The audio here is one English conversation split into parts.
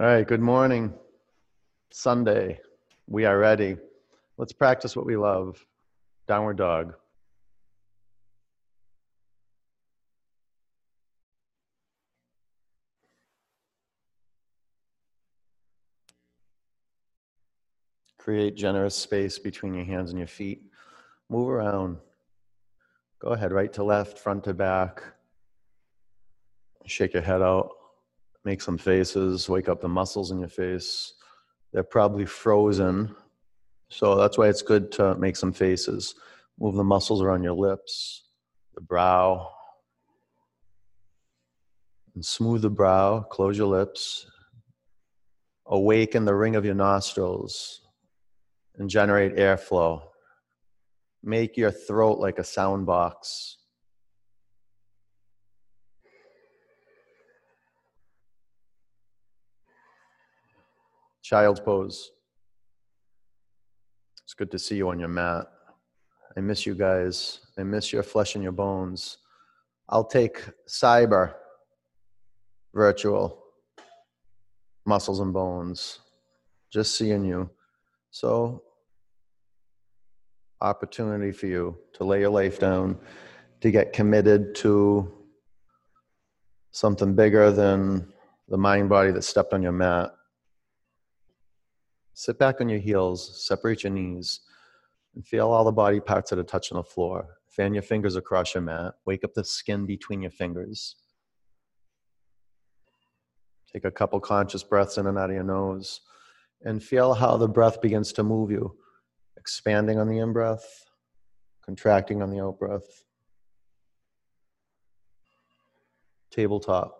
All right, good morning. Sunday. We are ready. Let's practice what we love. Downward dog. Create generous space between your hands and your feet. Move around. Go ahead, right to left, front to back. Shake your head out. Make some faces. Wake up the muscles in your face. They're probably frozen. So that's why it's good to make some faces. Move the muscles around your lips, the brow. And smooth the brow. Close your lips. Awaken the ring of your nostrils and generate airflow. Make your throat like a sound box. Child's pose. It's good to see you on your mat. I miss you guys. I miss your flesh and your bones. I'll take cyber, virtual, muscles and bones. Just seeing you. So, opportunity for you to lay your life down, to get committed to something bigger than the mind body that stepped on your mat. Sit back on your heels, separate your knees, and feel all the body parts that are touching the floor. Fan your fingers across your mat. Wake up the skin between your fingers. Take a couple conscious breaths in and out of your nose and feel how the breath begins to move you, expanding on the in breath, contracting on the out breath. Tabletop.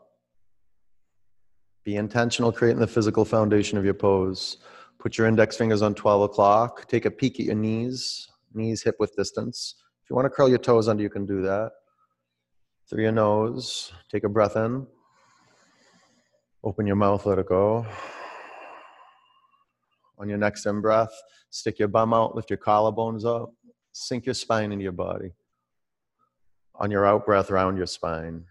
Be intentional creating the physical foundation of your pose. Put your index fingers on 12 o'clock. Take a peek at your knees, knees hip width distance. If you want to curl your toes under, you can do that. Through your nose, take a breath in. Open your mouth, let it go. On your next in breath, stick your bum out, lift your collarbones up, sink your spine into your body. On your out breath, round your spine.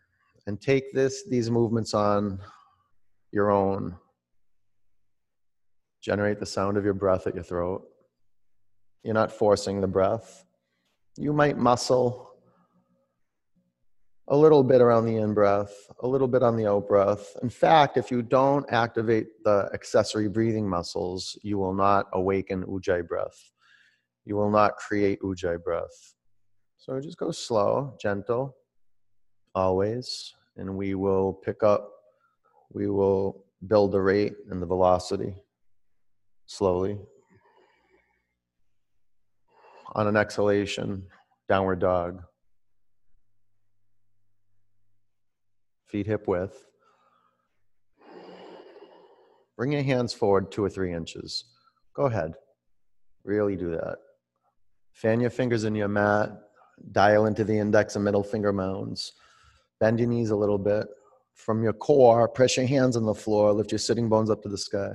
And take this, these movements on your own. Generate the sound of your breath at your throat. You're not forcing the breath. You might muscle a little bit around the in breath, a little bit on the out breath. In fact, if you don't activate the accessory breathing muscles, you will not awaken ujjayi breath. You will not create ujjayi breath. So just go slow, gentle, always, and we will pick up, we will build the rate and the velocity slowly. On an exhalation, downward dog. feet hip width. Bring your hands forward two or three inches. Go ahead. Really do that. Fan your fingers in your mat. Dial into the index and middle finger mounds. Bend your knees a little bit. From your core, press your hands on the floor. Lift your sitting bones up to the sky.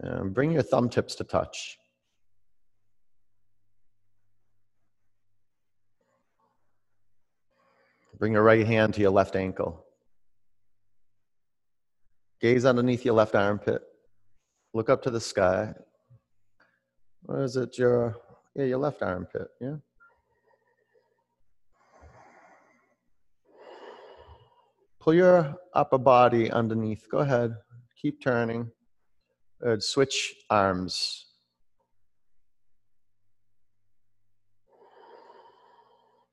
And bring your thumb tips to touch. Bring your right hand to your left ankle. Gaze underneath your left armpit. Look up to the sky. Or is it your yeah, your left armpit, yeah? Pull your upper body underneath. Go ahead. Keep turning. Good. Switch arms.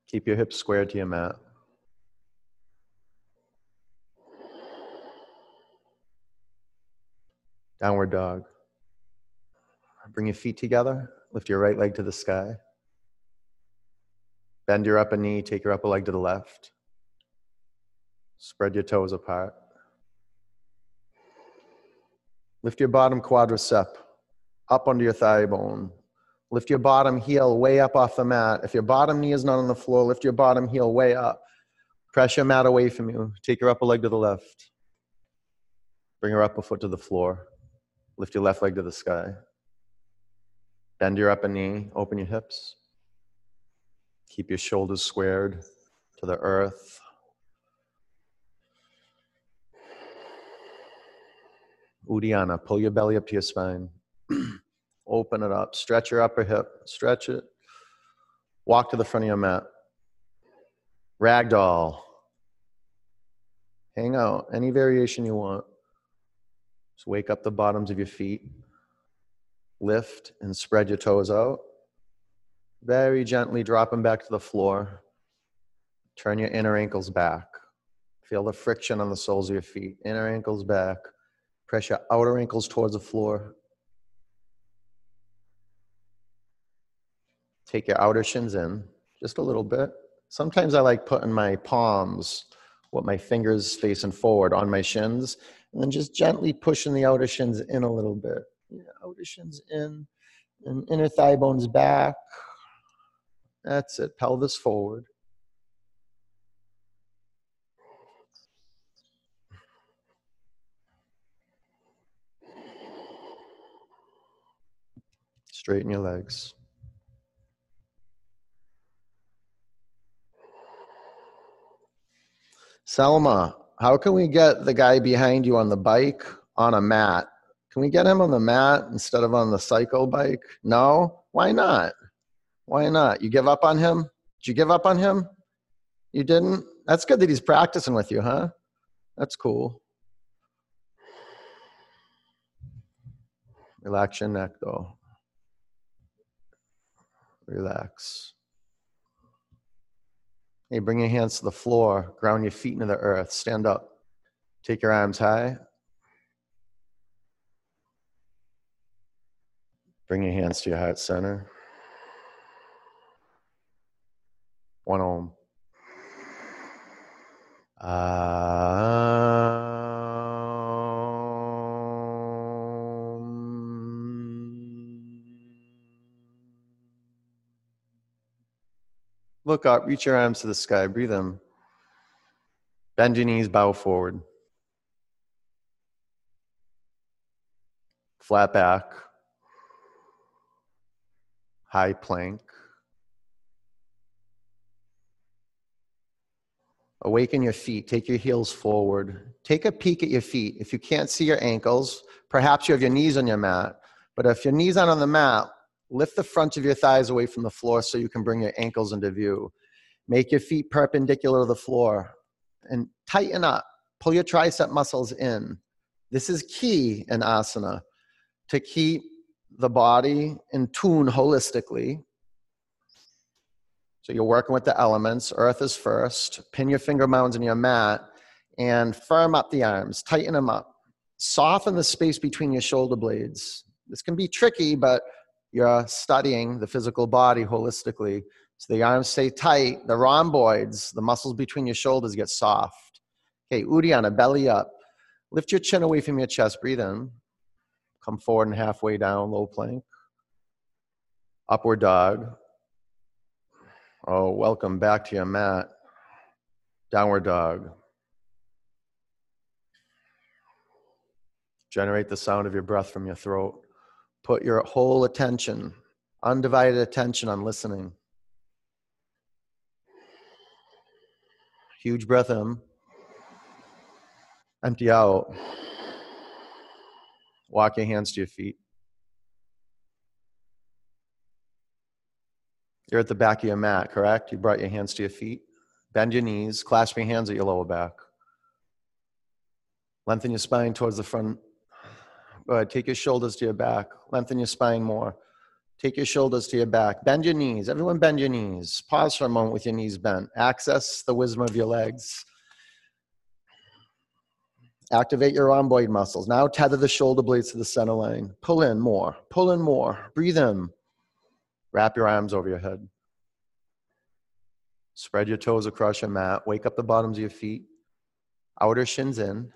Keep your hips squared to your mat. Downward dog. Bring your feet together. Lift your right leg to the sky. Bend your upper knee. Take your upper leg to the left. Spread your toes apart. Lift your bottom quadricep up under your thigh bone. Lift your bottom heel way up off the mat. If your bottom knee is not on the floor, lift your bottom heel way up. Press your mat away from you. Take your upper leg to the left. Bring your upper foot to the floor. Lift your left leg to the sky. Bend your upper knee, open your hips. Keep your shoulders squared to the earth. Uddiyana, pull your belly up to your spine. Open it up. Stretch your upper hip. Stretch it. Walk to the front of your mat. Ragdoll. Hang out. Any variation you want. Just wake up the bottoms of your feet. Lift and spread your toes out. Very gently drop them back to the floor. Turn your inner ankles back. Feel the friction on the soles of your feet. Inner ankles back. Press your outer ankles towards the floor. Take your outer shins in just a little bit. Sometimes I like putting my palms, with my fingers facing forward on my shins, and then just gently pushing the outer shins in a little bit. Yeah, outer shins in, and inner thigh bones back. That's it, pelvis forward. Straighten your legs. Selma, how can we get the guy behind you on the bike on a mat? Can we get him on the mat instead of on the cycle bike? No? Why not? Why not? You give up on him? Did you give up on him? You didn't? That's good that he's practicing with you, huh? That's cool. Relax your neck though. Relax. Hey, bring your hands to the floor, ground your feet into the earth, stand up. Take your arms high. Bring your hands to your heart center. One om. Ah. Look up, reach your arms to the sky, breathe in. Bend your knees, bow forward. Flat back. High plank. Awaken your feet. Take your heels forward. Take a peek at your feet. If you can't see your ankles, perhaps you have your knees on your mat. But if your knees aren't on the mat, Lift the front of your thighs away from the floor so you can bring your ankles into view. Make your feet perpendicular to the floor and tighten up. Pull your tricep muscles in. This is key in asana to keep the body in tune holistically. So you're working with the elements. Earth is first. Pin your finger mounds in your mat and firm up the arms. Tighten them up. Soften the space between your shoulder blades. This can be tricky, but you're uh, studying the physical body holistically. So the arms stay tight, the rhomboids, the muscles between your shoulders get soft. Okay, Uddiyana, belly up. Lift your chin away from your chest, breathe in. Come forward and halfway down, low plank. Upward dog. Oh, welcome back to your mat. Downward dog. Generate the sound of your breath from your throat. Put your whole attention, undivided attention on listening. Huge breath in. Empty out. Walk your hands to your feet. You're at the back of your mat, correct? You brought your hands to your feet. Bend your knees, clasp your hands at your lower back. Lengthen your spine towards the front Go take your shoulders to your back. Lengthen your spine more. Take your shoulders to your back. Bend your knees. Everyone bend your knees. Pause for a moment with your knees bent. Access the wisdom of your legs. Activate your rhomboid muscles. Now tether the shoulder blades to the center line. Pull in more. Pull in more. Breathe in. Wrap your arms over your head. Spread your toes across your mat. Wake up the bottoms of your feet. Outer shins in.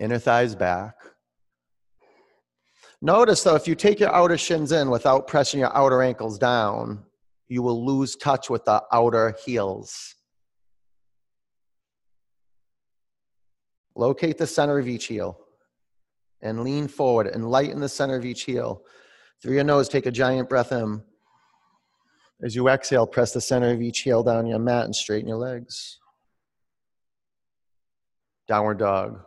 Inner thighs back. Notice though, if you take your outer shins in without pressing your outer ankles down, you will lose touch with the outer heels. Locate the center of each heel and lean forward and lighten the center of each heel. Through your nose, take a giant breath in As you exhale, press the center of each heel down your mat and straighten your legs. Downward dog.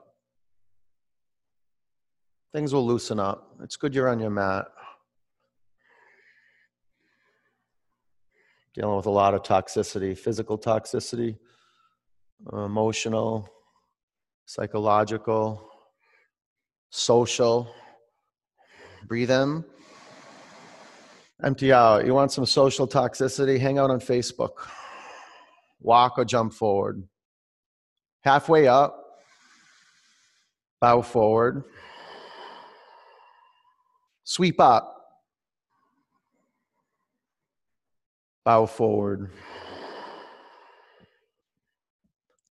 Things will loosen up. It's good you're on your mat. Dealing with a lot of toxicity, physical toxicity, emotional, psychological, social. Breathe in. Empty out. You want some social toxicity? Hang out on Facebook. Walk or jump forward. Halfway up, bow forward. Sweep up. Bow forward.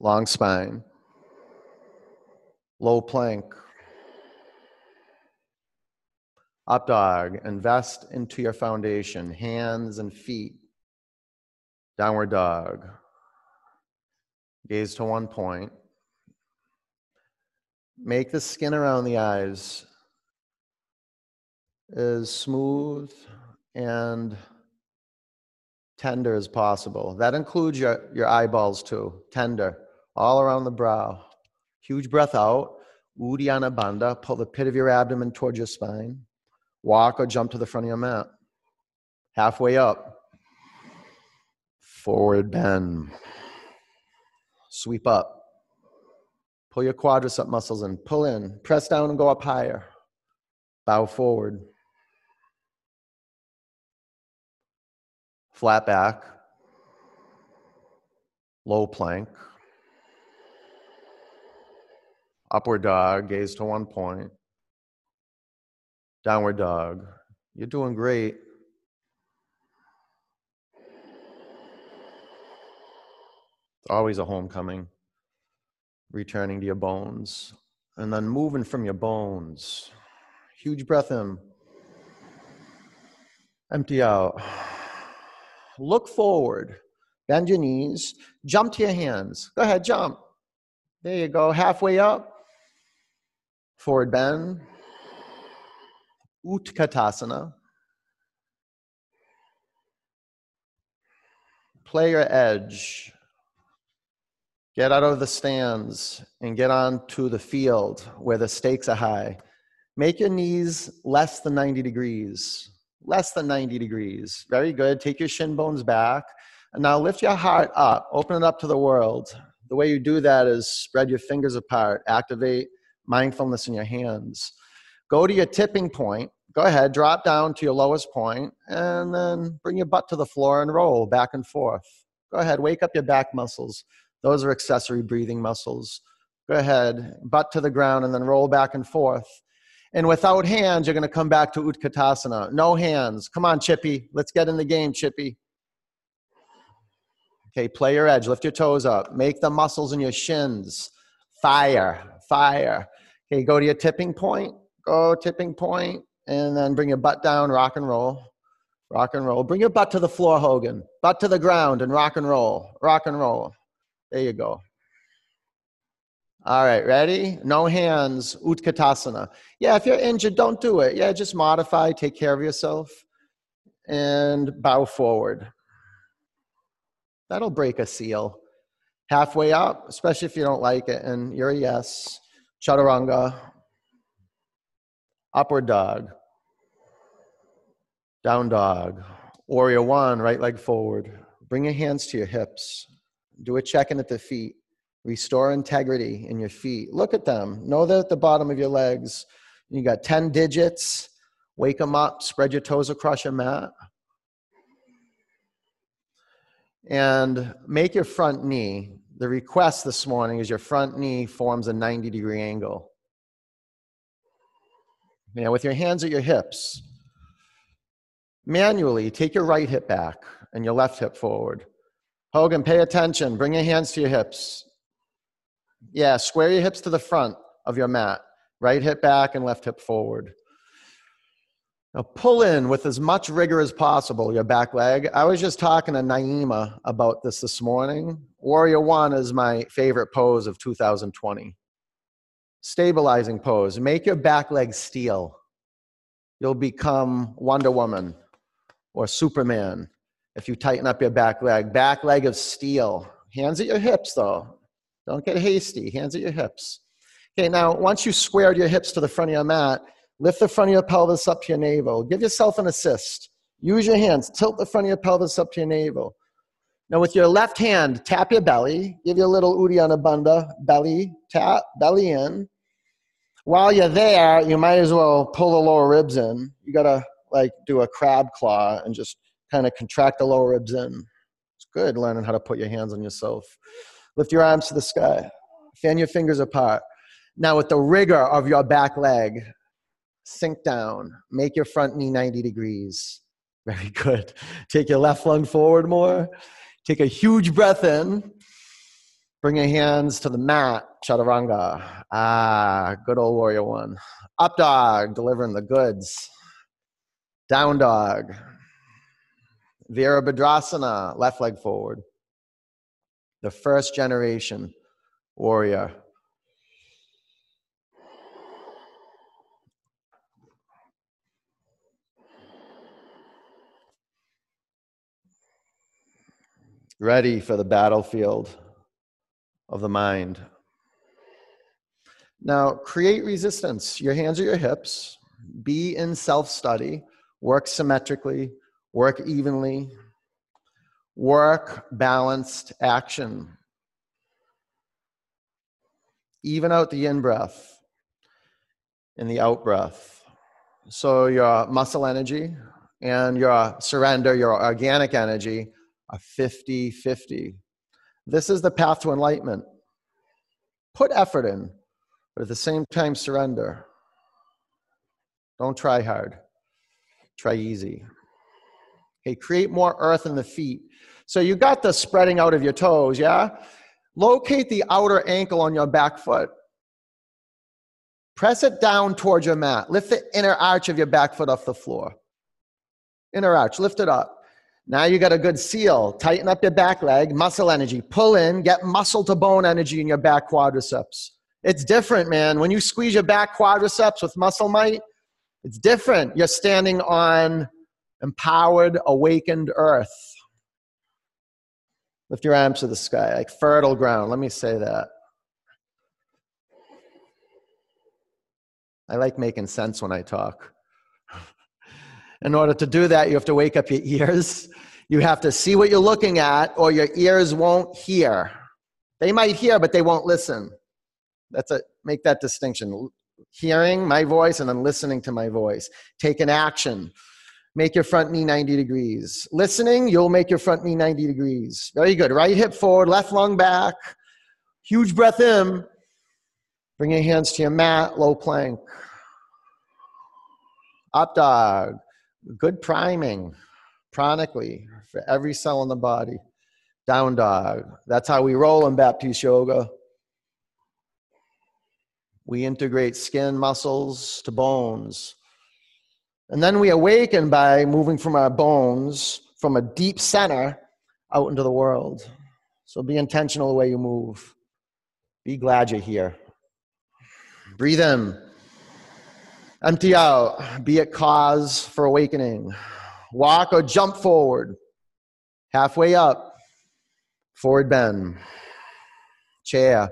Long spine. Low plank. Up dog, invest into your foundation, hands and feet. Downward dog. Gaze to one point. Make the skin around the eyes as smooth and tender as possible. That includes your, your eyeballs too, tender, all around the brow. Huge breath out. Uddiyana Bandha. Pull the pit of your abdomen towards your spine. Walk or jump to the front of your mat. Halfway up. Forward bend. Sweep up. Pull your quadricep muscles in. Pull in. Press down and go up higher. Bow forward. Flat back. Low plank. Upward dog. Gaze to one point. Downward dog. You're doing great. It's always a homecoming. Returning to your bones. And then moving from your bones. Huge breath in. Empty out. Look forward. Bend your knees. Jump to your hands. Go ahead, jump. There you go. Halfway up. Forward bend. Utkatasana. Play your edge. Get out of the stands and get onto the field where the stakes are high. Make your knees less than 90 degrees. Less than 90 degrees. Very good. Take your shin bones back. And now lift your heart up. Open it up to the world. The way you do that is spread your fingers apart. Activate mindfulness in your hands. Go to your tipping point. Go ahead, drop down to your lowest point, and then bring your butt to the floor and roll back and forth. Go ahead, wake up your back muscles. Those are accessory breathing muscles. Go ahead, butt to the ground, and then roll back and forth. And without hands, you're going to come back to Utkatasana. No hands. Come on, Chippy. Let's get in the game, Chippy. Okay, play your edge. Lift your toes up. Make the muscles in your shins. Fire, fire. Okay, go to your tipping point go tipping point, and then bring your butt down, rock and roll. Rock and roll. Bring your butt to the floor, Hogan. Butt to the ground and rock and roll. Rock and roll. There you go. All right, ready? No hands, Utkatasana. Yeah, if you're injured, don't do it. Yeah, just modify, take care of yourself, and bow forward. That'll break a seal. Halfway up, especially if you don't like it, and you're a yes. Chaturanga, Upward dog. Down dog. Warrior one, right leg forward. Bring your hands to your hips. Do a check in at the feet. Restore integrity in your feet. Look at them. Know they're at the bottom of your legs. You got 10 digits. Wake them up. Spread your toes across your mat. And make your front knee. The request this morning is your front knee forms a 90 degree angle. Now, with your hands at your hips, manually take your right hip back and your left hip forward. Hogan, pay attention. Bring your hands to your hips. Yeah, square your hips to the front of your mat. Right hip back and left hip forward. Now pull in with as much rigor as possible your back leg. I was just talking to Naima about this this morning. Warrior One is my favorite pose of 2020 stabilizing pose. Make your back leg steel. You'll become Wonder Woman or Superman. If you tighten up your back leg, back leg of steel. Hands at your hips, though. Don't get hasty. Hands at your hips. Okay, now once you squared your hips to the front of your mat, lift the front of your pelvis up to your navel. Give yourself an assist. Use your hands. Tilt the front of your pelvis up to your navel. Now, with your left hand, tap your belly. Give you a little Uddiyana Bandha belly tap, belly in. While you're there, you might as well pull the lower ribs in. You gotta like do a crab claw and just kind of contract the lower ribs in. It's good learning how to put your hands on yourself. Lift your arms to the sky. Fan your fingers apart. Now, with the rigor of your back leg, sink down. Make your front knee 90 degrees. Very good. Take your left lung forward more. Take a huge breath in. Bring your hands to the mat, chaturanga. Ah, good old warrior one. Up dog, delivering the goods. Down dog. Virabhadrasana, left leg forward. The first generation warrior. Ready for the battlefield of the mind. Now, create resistance. Your hands are your hips. Be in self study. Work symmetrically. Work evenly. Work balanced action. Even out the in breath and the out breath. So, your muscle energy and your surrender, your organic energy, are 50 50. This is the path to enlightenment. Put effort in, but at the same time, surrender. Don't try hard, try easy. Okay, create more earth in the feet. So you got the spreading out of your toes, yeah? Locate the outer ankle on your back foot. Press it down towards your mat. Lift the inner arch of your back foot off the floor. Inner arch, lift it up. Now you got a good seal. Tighten up your back leg, muscle energy. Pull in, get muscle to bone energy in your back quadriceps. It's different, man. When you squeeze your back quadriceps with muscle might, it's different. You're standing on empowered, awakened earth. Lift your arms to the sky, like fertile ground. Let me say that. I like making sense when I talk. In order to do that, you have to wake up your ears. You have to see what you're looking at, or your ears won't hear. They might hear, but they won't listen. That's a make that distinction. Hearing my voice and then listening to my voice. Take an action. Make your front knee 90 degrees. Listening, you'll make your front knee 90 degrees. Very good. Right hip forward, left lung back. Huge breath in. Bring your hands to your mat, low plank. Up dog good priming chronically for every cell in the body. Down dog. That's how we roll in Baptiste Yoga. We integrate skin, muscles to bones. And then we awaken by moving from our bones, from a deep center, out into the world. So be intentional the way you move. Be glad you're here. Breathe in. Empty out, be it cause for awakening. Walk or jump forward. Halfway up, forward bend. Chair.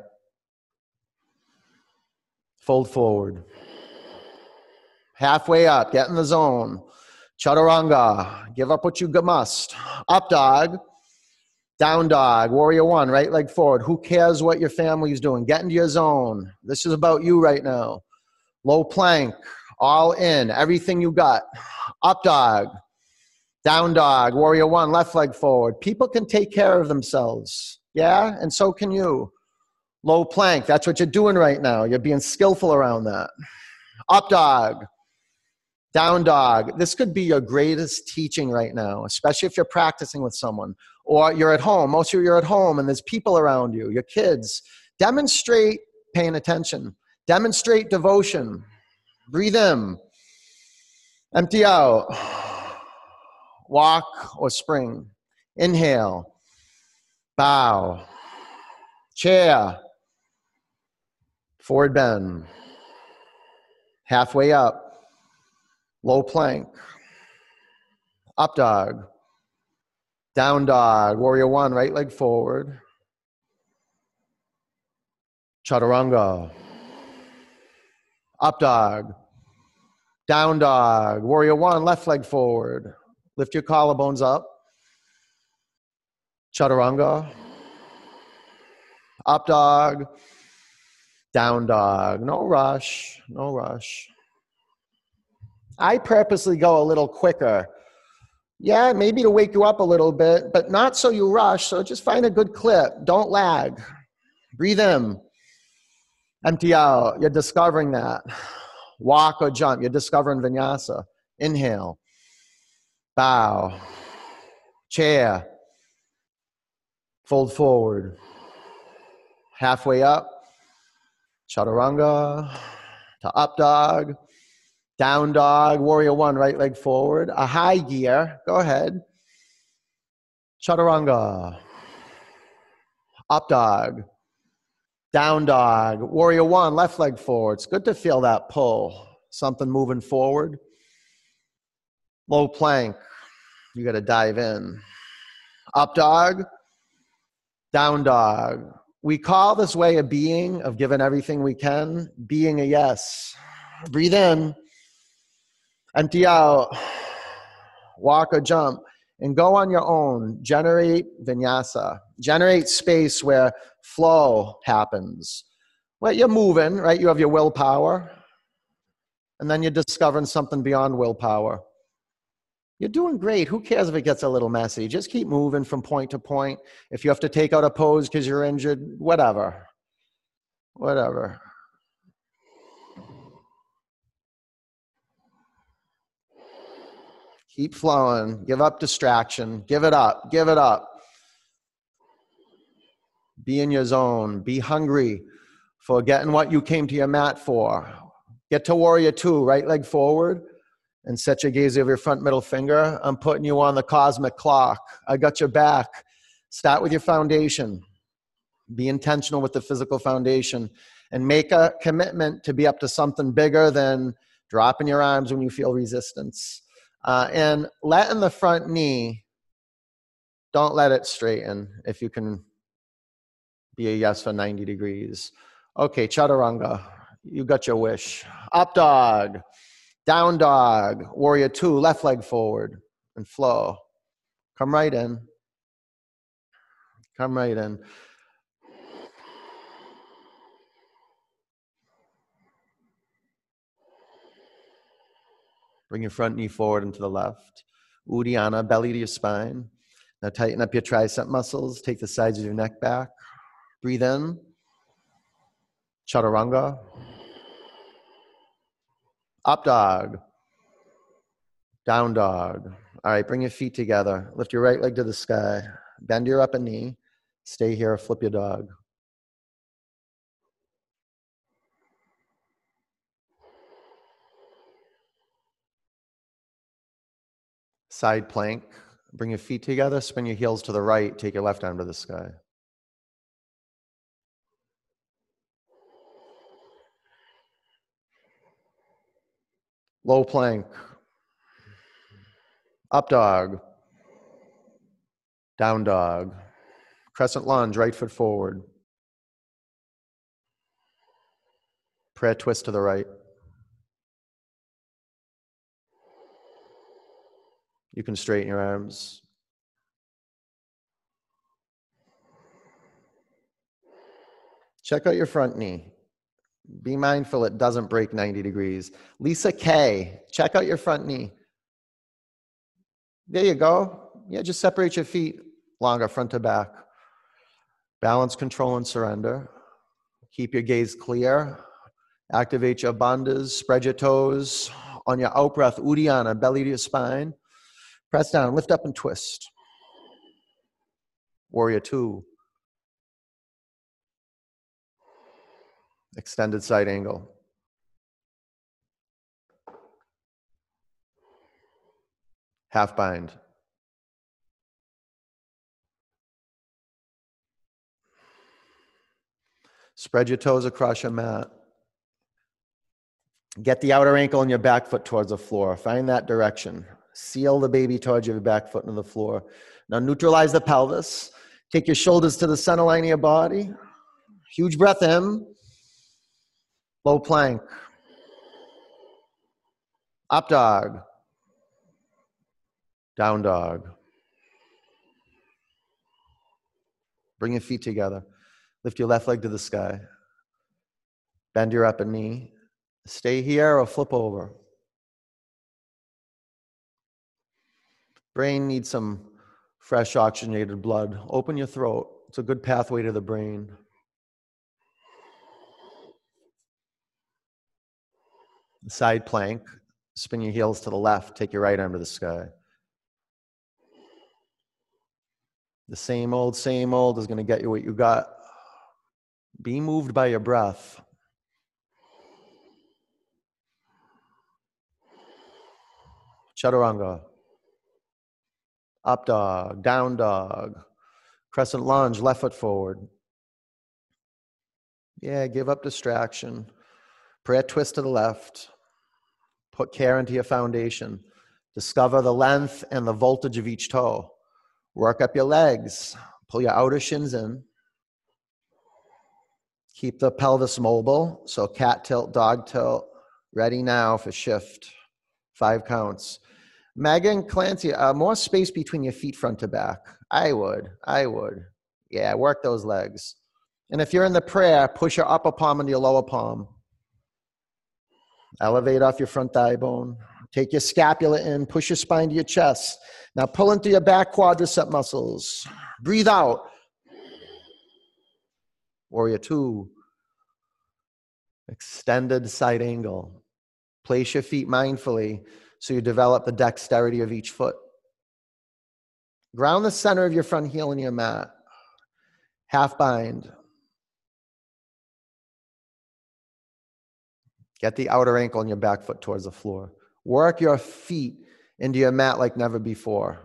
Fold forward. Halfway up, get in the zone. Chaturanga, give up what you must. Up dog, down dog, warrior one, right leg forward. Who cares what your family is doing? Get into your zone. This is about you right now. Low plank, all in, everything you got. Up dog, down dog, warrior one, left leg forward. People can take care of themselves. Yeah, and so can you. Low plank, that's what you're doing right now. You're being skillful around that. Up dog, down dog. This could be your greatest teaching right now, especially if you're practicing with someone or you're at home. Most of you are at home and there's people around you, your kids. Demonstrate paying attention, demonstrate devotion, Breathe in. Empty out. Walk or spring. Inhale. Bow. Chair. Forward bend. Halfway up. Low plank. Up dog. Down dog, warrior one, right leg forward. Chaturanga. Up dog. Down dog, warrior one, left leg forward. Lift your collarbones up. Chaturanga. Up dog. Down dog. No rush. No rush. I purposely go a little quicker. Yeah, maybe to wake you up a little bit, but not so you rush. So just find a good clip. Don't lag. Breathe in. Empty out. You're discovering that. Walk or jump. You're discovering vinyasa. Inhale. Bow. Chair. Fold forward. Halfway up. Chaturanga to up dog down dog, warrior one, right leg forward. A high gear, go ahead. Chaturanga. Up dog. Down dog. Warrior one, left leg forward. It's good to feel that pull. Something moving forward. Low plank. You got to dive in. Up dog. Down dog. We call this way of being, of giving everything we can, being a yes. Breathe in empty out, walk or jump, and go on your own. Generate vinyasa. Generate space where flow happens. Well, you're moving, right? You have your willpower, and then you're discovering something beyond willpower. You're doing great. Who cares if it gets a little messy? Just keep moving from point to point. If you have to take out a pose because you're injured, whatever. Whatever. Keep flowing. Give up distraction. Give it up. Give it up. Be in your zone. Be hungry for getting what you came to your mat for. Get to warrior two, right leg forward, and set your gaze over your front middle finger. I'm putting you on the cosmic clock. I got your back. Start with your foundation. Be intentional with the physical foundation and make a commitment to be up to something bigger than dropping your arms when you feel resistance. Uh, and letting the front knee, don't let it straighten if you can be a yes for 90 degrees. Okay, chaturanga, you got your wish. Up dog, down dog, warrior two, left leg forward, and flow. Come right in. Come right in. Bring your front knee forward and to the left. Uddiyana, belly to your spine. Now tighten up your tricep muscles. Take the sides of your neck back. Breathe in. Chaturanga. Up dog. Down dog. All right, bring your feet together. Lift your right leg to the sky. Bend your upper knee. Stay here, flip your dog. Side plank. Bring your feet together, spin your heels to the right, take your left arm to the sky. Low plank. Up dog. Down dog. Crescent lunge, right foot forward. Prayer twist to the right. You can straighten your arms. Check out your front knee. Be mindful it doesn't break 90 degrees. Lisa K, check out your front knee. There you go. Yeah, just separate your feet longer, front to back. Balance, control, and surrender. Keep your gaze clear. Activate your bandhas. Spread your toes. On your out breath, Uddiyana, belly to your spine. Press down, lift up and twist. Warrior two. Extended side angle. Half bind. Spread your toes across your mat. Get the outer ankle and your back foot towards the floor. Find that direction. Seal the baby towards your back foot into the floor. Now neutralize the pelvis. Take your shoulders to the center line of your body. Huge breath in. Low plank. Up dog. Down dog. Bring your feet together. Lift your left leg to the sky. Bend your upper knee. Stay here or flip over. Brain needs some fresh oxygenated blood. Open your throat. It's a good pathway to the brain. Side plank. Spin your heels to the left. Take your right arm to the sky. The same old, same old is going to get you what you got. Be moved by your breath. Chaturanga. Up dog, down dog, crescent lunge, left foot forward. Yeah, give up distraction. Prayer twist to the left. Put care into your foundation. Discover the length and the voltage of each toe. Work up your legs. Pull your outer shins in. Keep the pelvis mobile. So cat tilt, dog tilt. Ready now for shift. Five counts. Megan Clancy, uh, more space between your feet front to back. I would. I would. Yeah, work those legs. And if you're in the prayer, push your upper palm into your lower palm. Elevate off your front thigh bone. Take your scapula in, push your spine to your chest. Now pull into your back quadricep muscles. Breathe out. Warrior two. Extended side angle. Place your feet mindfully so you develop the dexterity of each foot. Ground the center of your front heel in your mat. Half bind. Get the outer ankle and your back foot towards the floor. Work your feet into your mat like never before.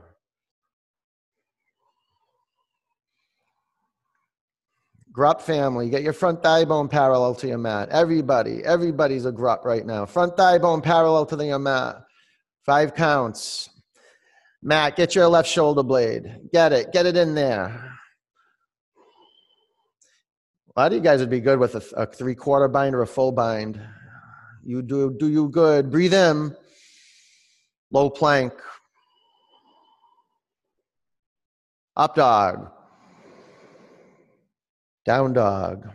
Grup family, get your front thigh bone parallel to your mat. Everybody, everybody's a grup right now. Front thigh bone parallel to your mat. Five counts. Matt, get your left shoulder blade. Get it. Get it in there. A lot of you guys would be good with a, a three quarter bind or a full bind. You do, do you good. Breathe in. Low plank. Up dog. Down dog.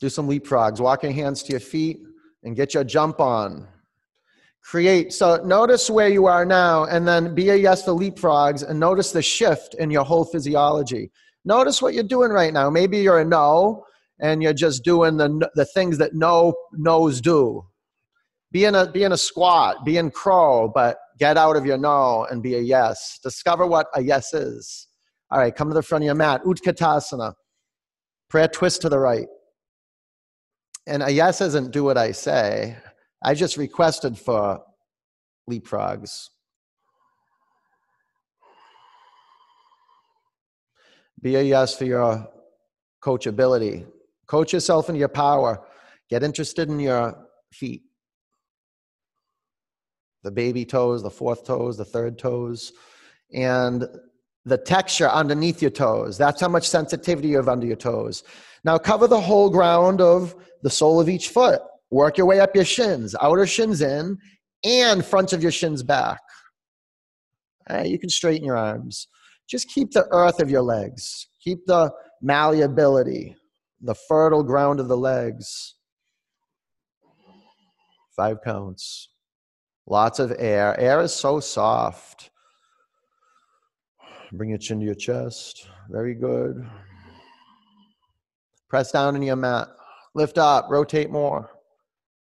Do some leapfrogs. Walk your hands to your feet and get your jump on create. So notice where you are now, and then be a yes for leapfrogs, and notice the shift in your whole physiology. Notice what you're doing right now. Maybe you're a no, and you're just doing the the things that no no's do. Be in a be in a squat, be in crow, but get out of your no and be a yes. Discover what a yes is. All right, come to the front of your mat. Utkatasana. Prayer twist to the right. And a yes isn't do what I say. I just requested for leapfrogs. Be a yes for your coachability. Coach yourself in your power. Get interested in your feet. The baby toes, the fourth toes, the third toes, and the texture underneath your toes. That's how much sensitivity you have under your toes. Now cover the whole ground of the sole of each foot. Work your way up your shins, outer shins in, and front of your shins back. Right, you can straighten your arms. Just keep the earth of your legs. Keep the malleability, the fertile ground of the legs. Five counts. Lots of air. Air is so soft. Bring your chin to your chest. Very good. Press down in your mat. Lift up. Rotate more.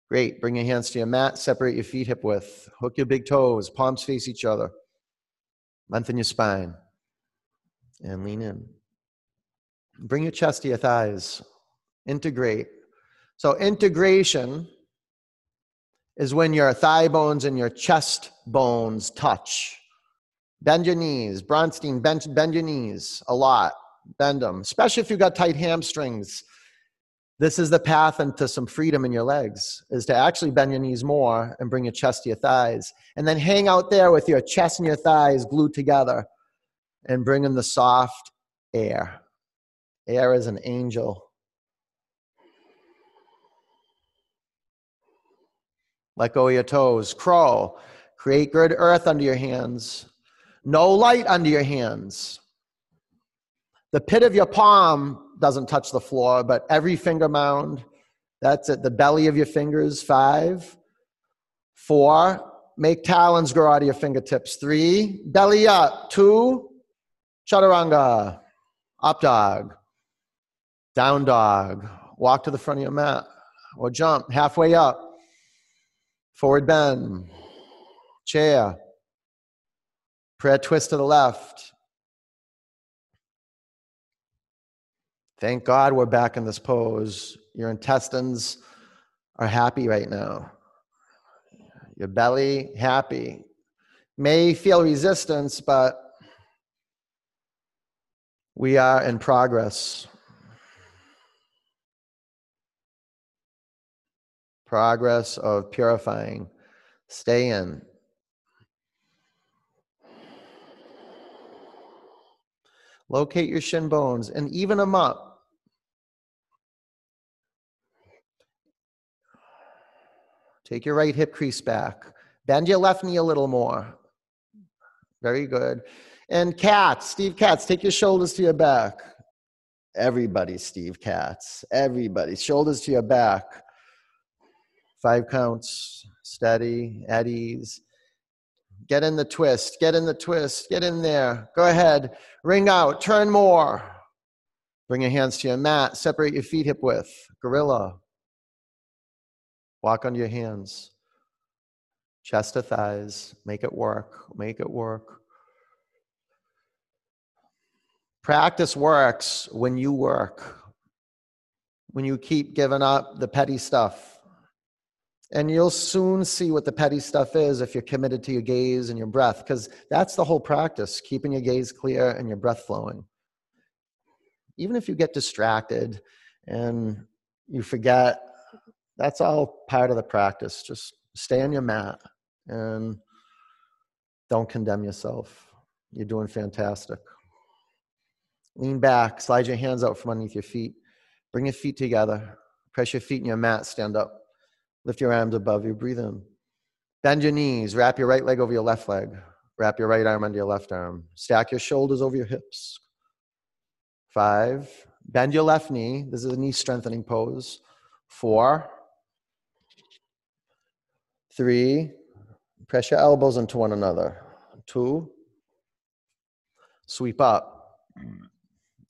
Great. Bring your hands to your mat. Separate your feet hip width. Hook your big toes. Palms face each other. Lengthen your spine. And lean in. Bring your chest to your thighs. Integrate. So, integration is when your thigh bones and your chest bones touch. Bend your knees. Bronstein, bend, bend your knees a lot. Bend them, especially if you've got tight hamstrings This is the path into some freedom in your legs, is to actually bend your knees more and bring your chest to your thighs. And then hang out there with your chest and your thighs glued together and bring in the soft air. Air is an angel. Let go of your toes. Crawl. Create good earth under your hands. No light under your hands. The pit of your palm doesn't touch the floor, but every finger mound, that's at the belly of your fingers. Five, four, make talons grow out of your fingertips. Three, belly up. Two, chaturanga, up dog, down dog. Walk to the front of your mat or jump halfway up. Forward bend, chair, prayer twist to the left. Thank God we're back in this pose. Your intestines are happy right now. Your belly happy. May feel resistance, but we are in progress. Progress of purifying. Stay in. Locate your shin bones and even them up. Take your right hip crease back. Bend your left knee a little more. Very good. And Katz, Steve Katz, take your shoulders to your back. Everybody, Steve Katz. Everybody, shoulders to your back. Five counts, steady, at ease. Get in the twist, get in the twist, get in there. Go ahead, ring out, turn more. Bring your hands to your mat, separate your feet hip width. Gorilla. Walk on your hands. Chest to thighs. Make it work. Make it work. Practice works when you work, when you keep giving up the petty stuff and you'll soon see what the petty stuff is if you're committed to your gaze and your breath, because that's the whole practice keeping your gaze clear and your breath flowing. Even if you get distracted and you forget, that's all part of the practice. Just stay on your mat and don't condemn yourself. You're doing fantastic. Lean back, slide your hands out from underneath your feet. Bring your feet together. Press your feet in your mat, stand up. Lift your arms above you, breathe in. Bend your knees, wrap your right leg over your left leg, wrap your right arm under your left arm. Stack your shoulders over your hips. Five, bend your left knee. This is a knee strengthening pose. Four, three, press your elbows into one another. Two, sweep up.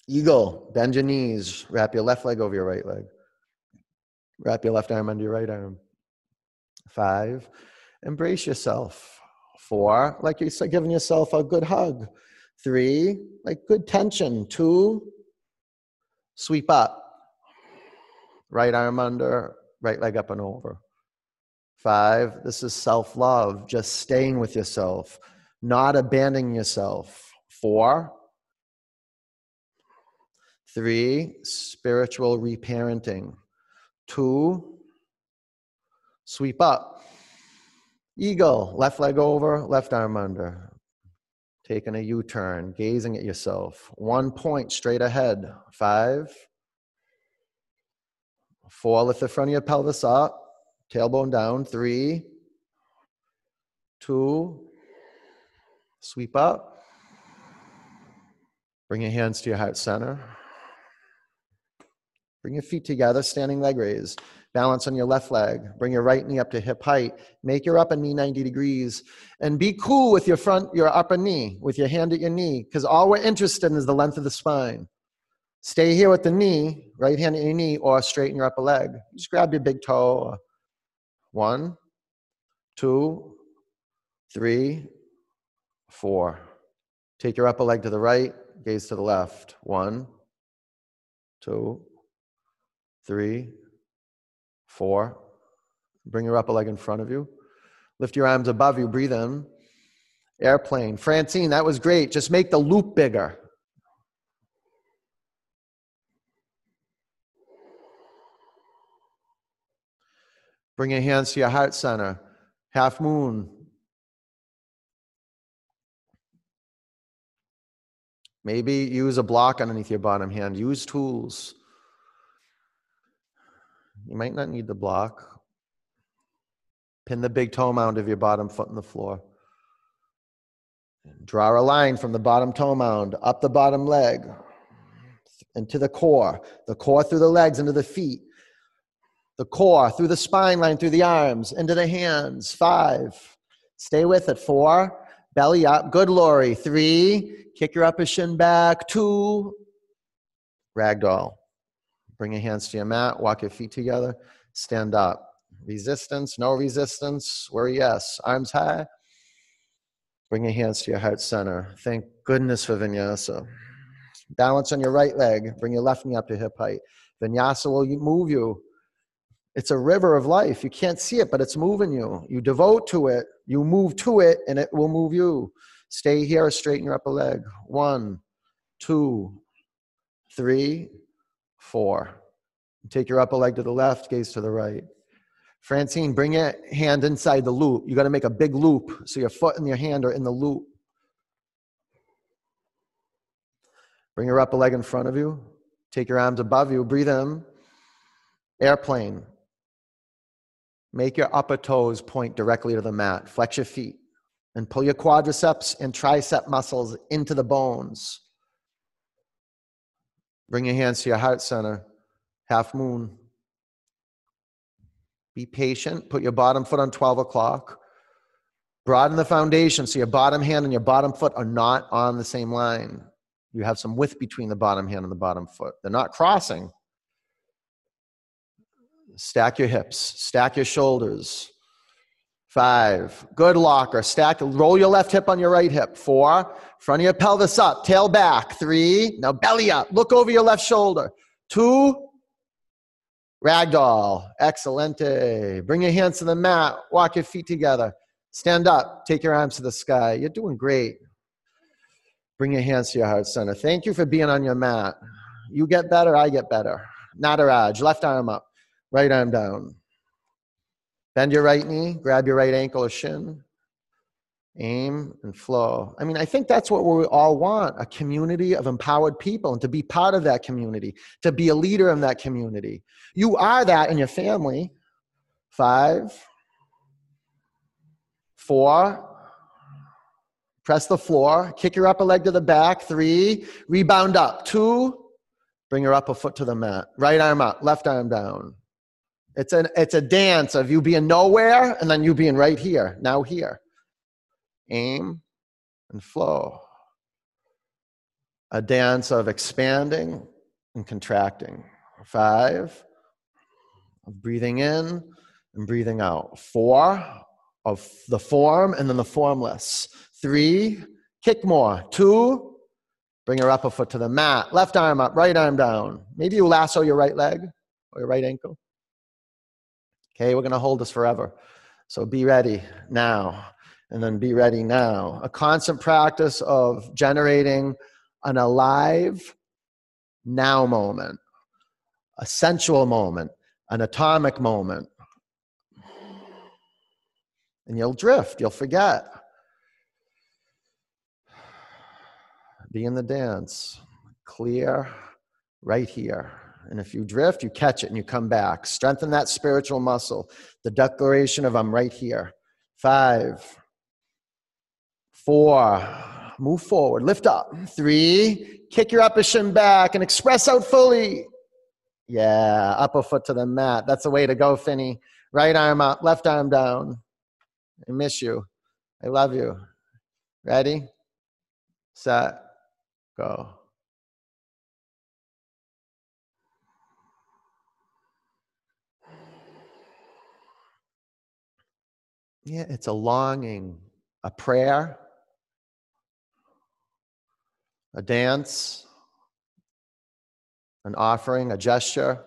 Eagle, bend your knees, wrap your left leg over your right leg. Wrap your left arm under your right arm. Five, embrace yourself. Four, like you're giving yourself a good hug. Three, like good tension. Two, sweep up. Right arm under, right leg up and over. Five, this is self love, just staying with yourself, not abandoning yourself. Four, three, spiritual reparenting. Two, Sweep up. Eagle, left leg over, left arm under. Taking a U turn, gazing at yourself. One point straight ahead. Five. Four, lift the front of your pelvis up, tailbone down. Three. Two. Sweep up. Bring your hands to your heart center. Bring your feet together, standing leg raise. Balance on your left leg. Bring your right knee up to hip height. Make your upper knee 90 degrees. And be cool with your front, your upper knee, with your hand at your knee, because all we're interested in is the length of the spine. Stay here with the knee, right hand at your knee, or straighten your upper leg. Just grab your big toe. One, two, three, four. Take your upper leg to the right, gaze to the left. One, two, three, Four. Bring your upper leg in front of you. Lift your arms above you. Breathe in. Airplane. Francine, that was great. Just make the loop bigger. Bring your hands to your heart center. Half moon. Maybe use a block underneath your bottom hand. Use tools. You might not need the block. Pin the big toe mound of your bottom foot in the floor. Draw a line from the bottom toe mound up the bottom leg into the core, the core through the legs into the feet, the core through the spine line, through the arms, into the hands. Five. Stay with it. Four. Belly up. Good, Lori. Three. Kick your upper shin back. Two. Ragdoll. Bring your hands to your mat. Walk your feet together. Stand up. Resistance. No resistance. Where yes. Arms high. Bring your hands to your heart center. Thank goodness for vinyasa. Balance on your right leg. Bring your left knee up to hip height. Vinyasa will move you. It's a river of life. You can't see it, but it's moving you. You devote to it, you move to it, and it will move you. Stay here, straighten your upper leg. One, two, three, four. Take your upper leg to the left, gaze to the right. Francine, bring your hand inside the loop. You got to make a big loop so your foot and your hand are in the loop. Bring your upper leg in front of you. Take your arms above you. Breathe in. Airplane. Make your upper toes point directly to the mat. Flex your feet and pull your quadriceps and tricep muscles into the bones. Bring your hands to your heart center. Half moon. Be patient. Put your bottom foot on 12 o'clock. Broaden the foundation so your bottom hand and your bottom foot are not on the same line. You have some width between the bottom hand and the bottom foot. They're not crossing. Stack your hips, stack your shoulders. Five, good locker. Stack, roll your left hip on your right hip. Four, front of your pelvis up, tail back. Three, now belly up. Look over your left shoulder. Two, ragdoll. Excelente. Bring your hands to the mat. Walk your feet together. Stand up. Take your arms to the sky. You're doing great. Bring your hands to your heart center. Thank you for being on your mat. You get better, I get better. Nataraj, left arm up, right arm down. Bend your right knee, grab your right ankle or shin. Aim and flow. I mean, I think that's what we all want a community of empowered people and to be part of that community, to be a leader in that community. You are that in your family. Five, four, Press the floor. Kick your upper leg to the back. Three. Rebound up. Two. Bring your upper foot to the mat. Right arm up. Left arm down. It's, an, it's a dance of you being nowhere and then you being right here. Now here. Aim and flow. A dance of expanding and contracting. Five. Of breathing in and breathing out. Four. Of the form and then the formless. Three, kick more. Two, bring your upper foot to the mat. Left arm up, right arm down. Maybe you lasso your right leg or your right ankle. Okay, we're going to hold this forever. So be ready now, and then be ready now. A constant practice of generating an alive now moment, a sensual moment, an atomic moment. And you'll drift, you'll forget. Be in the dance. Clear right here. And if you drift, you catch it and you come back. Strengthen that spiritual muscle. The declaration of I'm right here. Five, four, move forward, lift up. Three, kick your upper shin back and express out fully. Yeah, upper foot to the mat. That's the way to go, Finney. Right arm up, left arm down. I miss you. I love you. Ready? Set go. Yeah, it's a longing, a prayer, a dance, an offering, a gesture,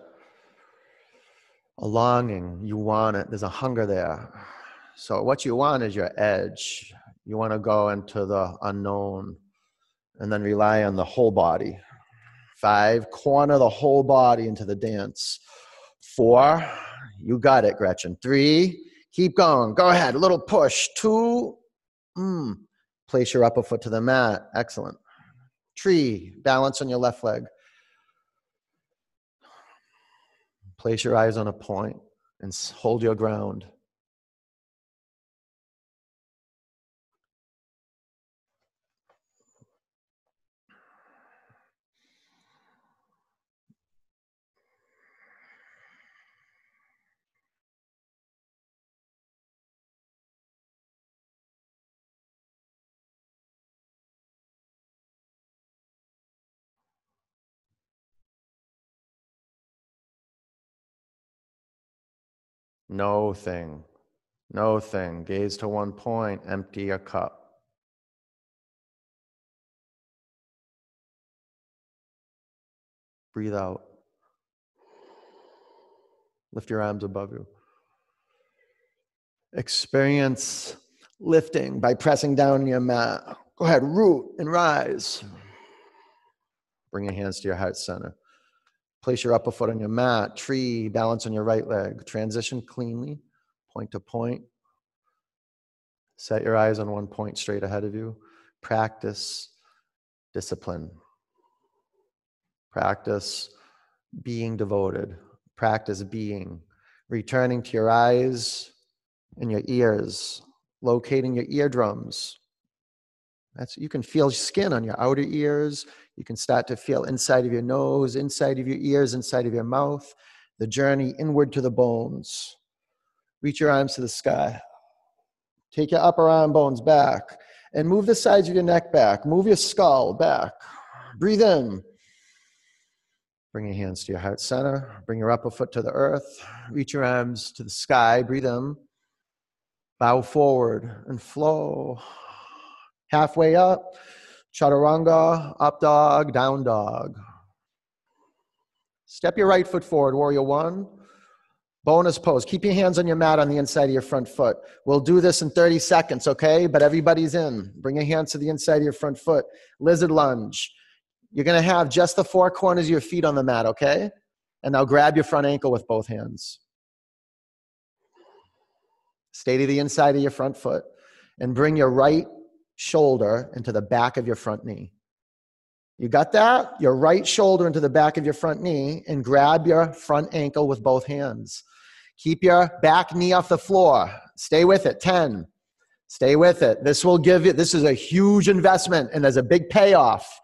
a longing. You want it. There's a hunger there. So, what you want is your edge. You want to go into the unknown and then rely on the whole body. Five, corner the whole body into the dance. Four, You got it, Gretchen. Three. Keep going. Go ahead. A little push. Two. Mm. Place your upper foot to the mat. Excellent. Tree. Balance on your left leg. Place your eyes on a point and hold your ground. No thing. No thing. Gaze to one point, empty a cup. Breathe out. Lift your arms above you. Experience lifting by pressing down your mat. Go ahead, root and rise. Mm. Bring your hands to your heart center. Place your upper foot on your mat, tree, balance on your right leg. Transition cleanly, point to point. Set your eyes on one point straight ahead of you. Practice discipline. Practice being devoted. Practice being. Returning to your eyes and your ears. Locating your eardrums. That's you can feel skin on your outer ears, you can start to feel inside of your nose, inside of your ears, inside of your mouth, the journey inward to the bones. Reach your arms to the sky. Take your upper arm bones back and move the sides of your neck back. Move your skull back. Breathe in. Bring your hands to your heart center. Bring your upper foot to the earth. Reach your arms to the sky. Breathe in. Bow forward and flow. Halfway up. Chaturanga, up dog, down dog. Step your right foot forward, warrior one. Bonus pose. Keep your hands on your mat on the inside of your front foot. We'll do this in 30 seconds, okay? But everybody's in. Bring your hands to the inside of your front foot. Lizard lunge. You're going to have just the four corners of your feet on the mat, okay? And now grab your front ankle with both hands. Stay to the inside of your front foot and bring your right shoulder into the back of your front knee. You got that? Your right shoulder into the back of your front knee and grab your front ankle with both hands. Keep your back knee off the floor. Stay with it. 10. Stay with it. This will give you, this is a huge investment and there's a big payoff.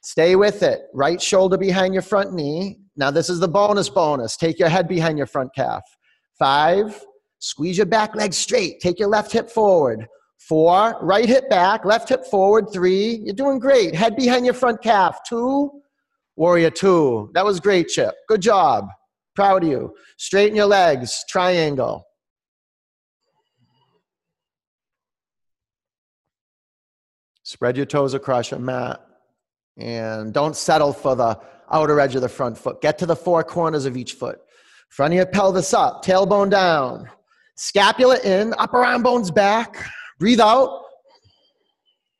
Stay with it. Right shoulder behind your front knee. Now, this is the bonus bonus. Take your head behind your front calf. Five. Squeeze your back leg straight. Take your left hip forward. Four, right hip back, left hip forward. Three, you're doing great. Head behind your front calf. Two, warrior two. That was great, Chip. Good job. Proud of you. Straighten your legs, triangle. Spread your toes across your mat. And don't settle for the outer edge of the front foot. Get to the four corners of each foot. Front of your pelvis up, tailbone down. Scapula in, upper arm bones back. Breathe out.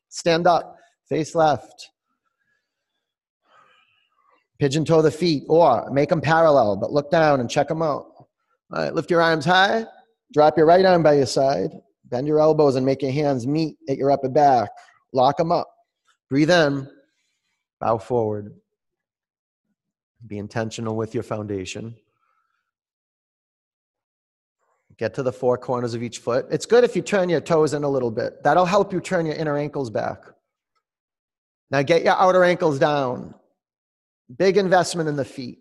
Stand up. Face left. Pigeon toe the feet or make them parallel, but look down and check them out. All right, lift your arms high. Drop your right arm by your side. Bend your elbows and make your hands meet at your upper back. Lock them up. Breathe in. Bow forward. Be intentional with your foundation. Get to the four corners of each foot. It's good if you turn your toes in a little bit. That'll help you turn your inner ankles back. Now get your outer ankles down. Big investment in the feet.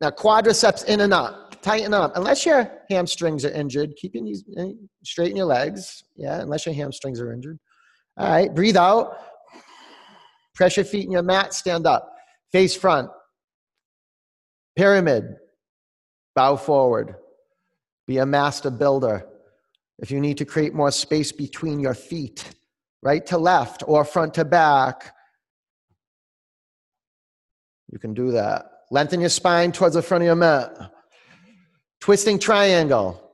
Now quadriceps in and up. Tighten up. Unless your hamstrings are injured, keep your knees eh, straighten your legs. Yeah, unless your hamstrings are injured. All right, breathe out. Press your feet in your mat, stand up. Face front. Pyramid. Bow forward. Be a master builder. If you need to create more space between your feet, right to left or front to back, you can do that. Lengthen your spine towards the front of your mat. Twisting triangle.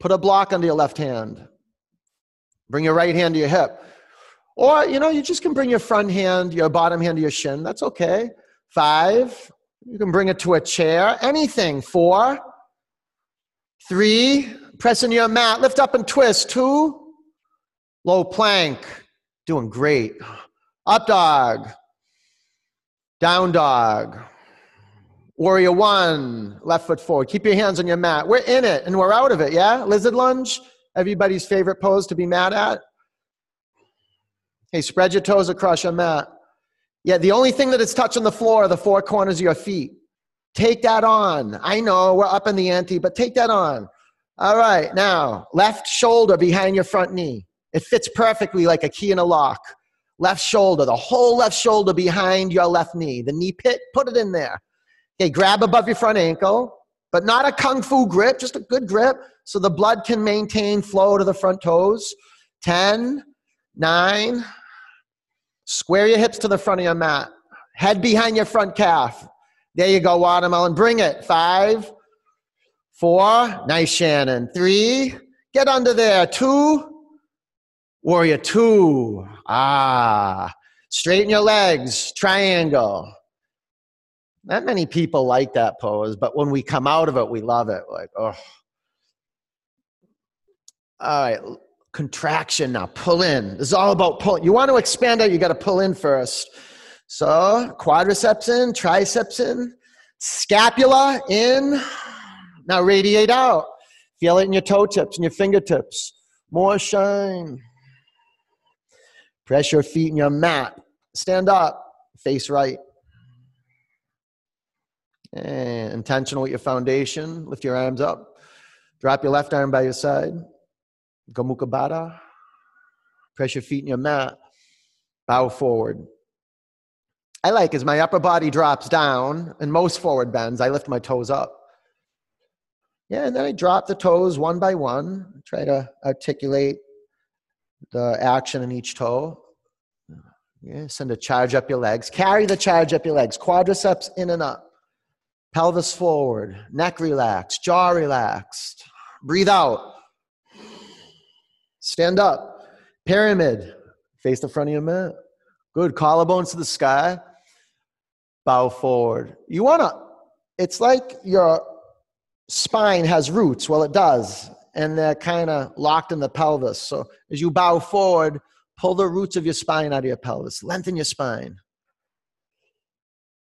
Put a block under your left hand. Bring your right hand to your hip. Or, you know, you just can bring your front hand, your bottom hand to your shin. That's okay. Five. You can bring it to a chair. Anything. Four. Three, press into your mat, lift up and twist. Two, low plank, doing great. Up dog, down dog. Warrior one, left foot forward. Keep your hands on your mat. We're in it and we're out of it, yeah? Lizard lunge, everybody's favorite pose to be mad at. Hey, spread your toes across your mat. Yeah, the only thing that is touching the floor are the four corners of your feet. Take that on. I know we're up in the ante, but take that on. All right, now, left shoulder behind your front knee. It fits perfectly like a key in a lock. Left shoulder, the whole left shoulder behind your left knee. The knee pit, put it in there. Okay, grab above your front ankle, but not a kung fu grip, just a good grip so the blood can maintain flow to the front toes. 10, 9, square your hips to the front of your mat. Head behind your front calf. There you go, watermelon. Bring it. Five, four, nice, Shannon. Three, get under there. Two, warrior two. Ah, straighten your legs, triangle. Not many people like that pose, but when we come out of it, we love it. Like, oh. All right, contraction now. Pull in. This is all about pulling. You want to expand out, you got to pull in first. So, quadriceps in, triceps in, scapula in. Now, radiate out. Feel it in your toe tips and your fingertips. More shine. Press your feet in your mat. Stand up, face right. And intentional with your foundation. Lift your arms up. Drop your left arm by your side. Gomukhya Baddha. Press your feet in your mat. Bow forward. I like as my upper body drops down and most forward bends, I lift my toes up. Yeah, and then I drop the toes one by one, try to articulate the action in each toe. Yeah, send a charge up your legs. Carry the charge up your legs. Quadriceps in and up pelvis forward, neck relaxed, jaw relaxed. Breathe out. Stand up. Pyramid. Face the front of your mat. Good. Collarbones to the sky. Bow forward. You want to, it's like your spine has roots. Well, it does. And they're kind of locked in the pelvis. So as you bow forward, pull the roots of your spine out of your pelvis. Lengthen your spine.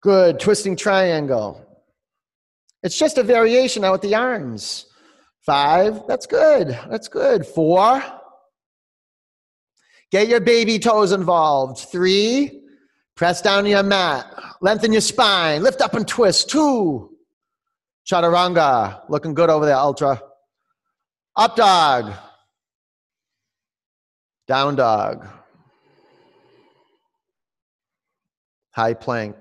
Good. Twisting triangle. It's just a variation now with the arms. Five, that's good. That's good. Four, get your baby toes involved. Three, press down your mat. Lengthen your spine. Lift up and twist. Two, chaturanga. Looking good over there, ultra. Up dog. Down dog. High plank.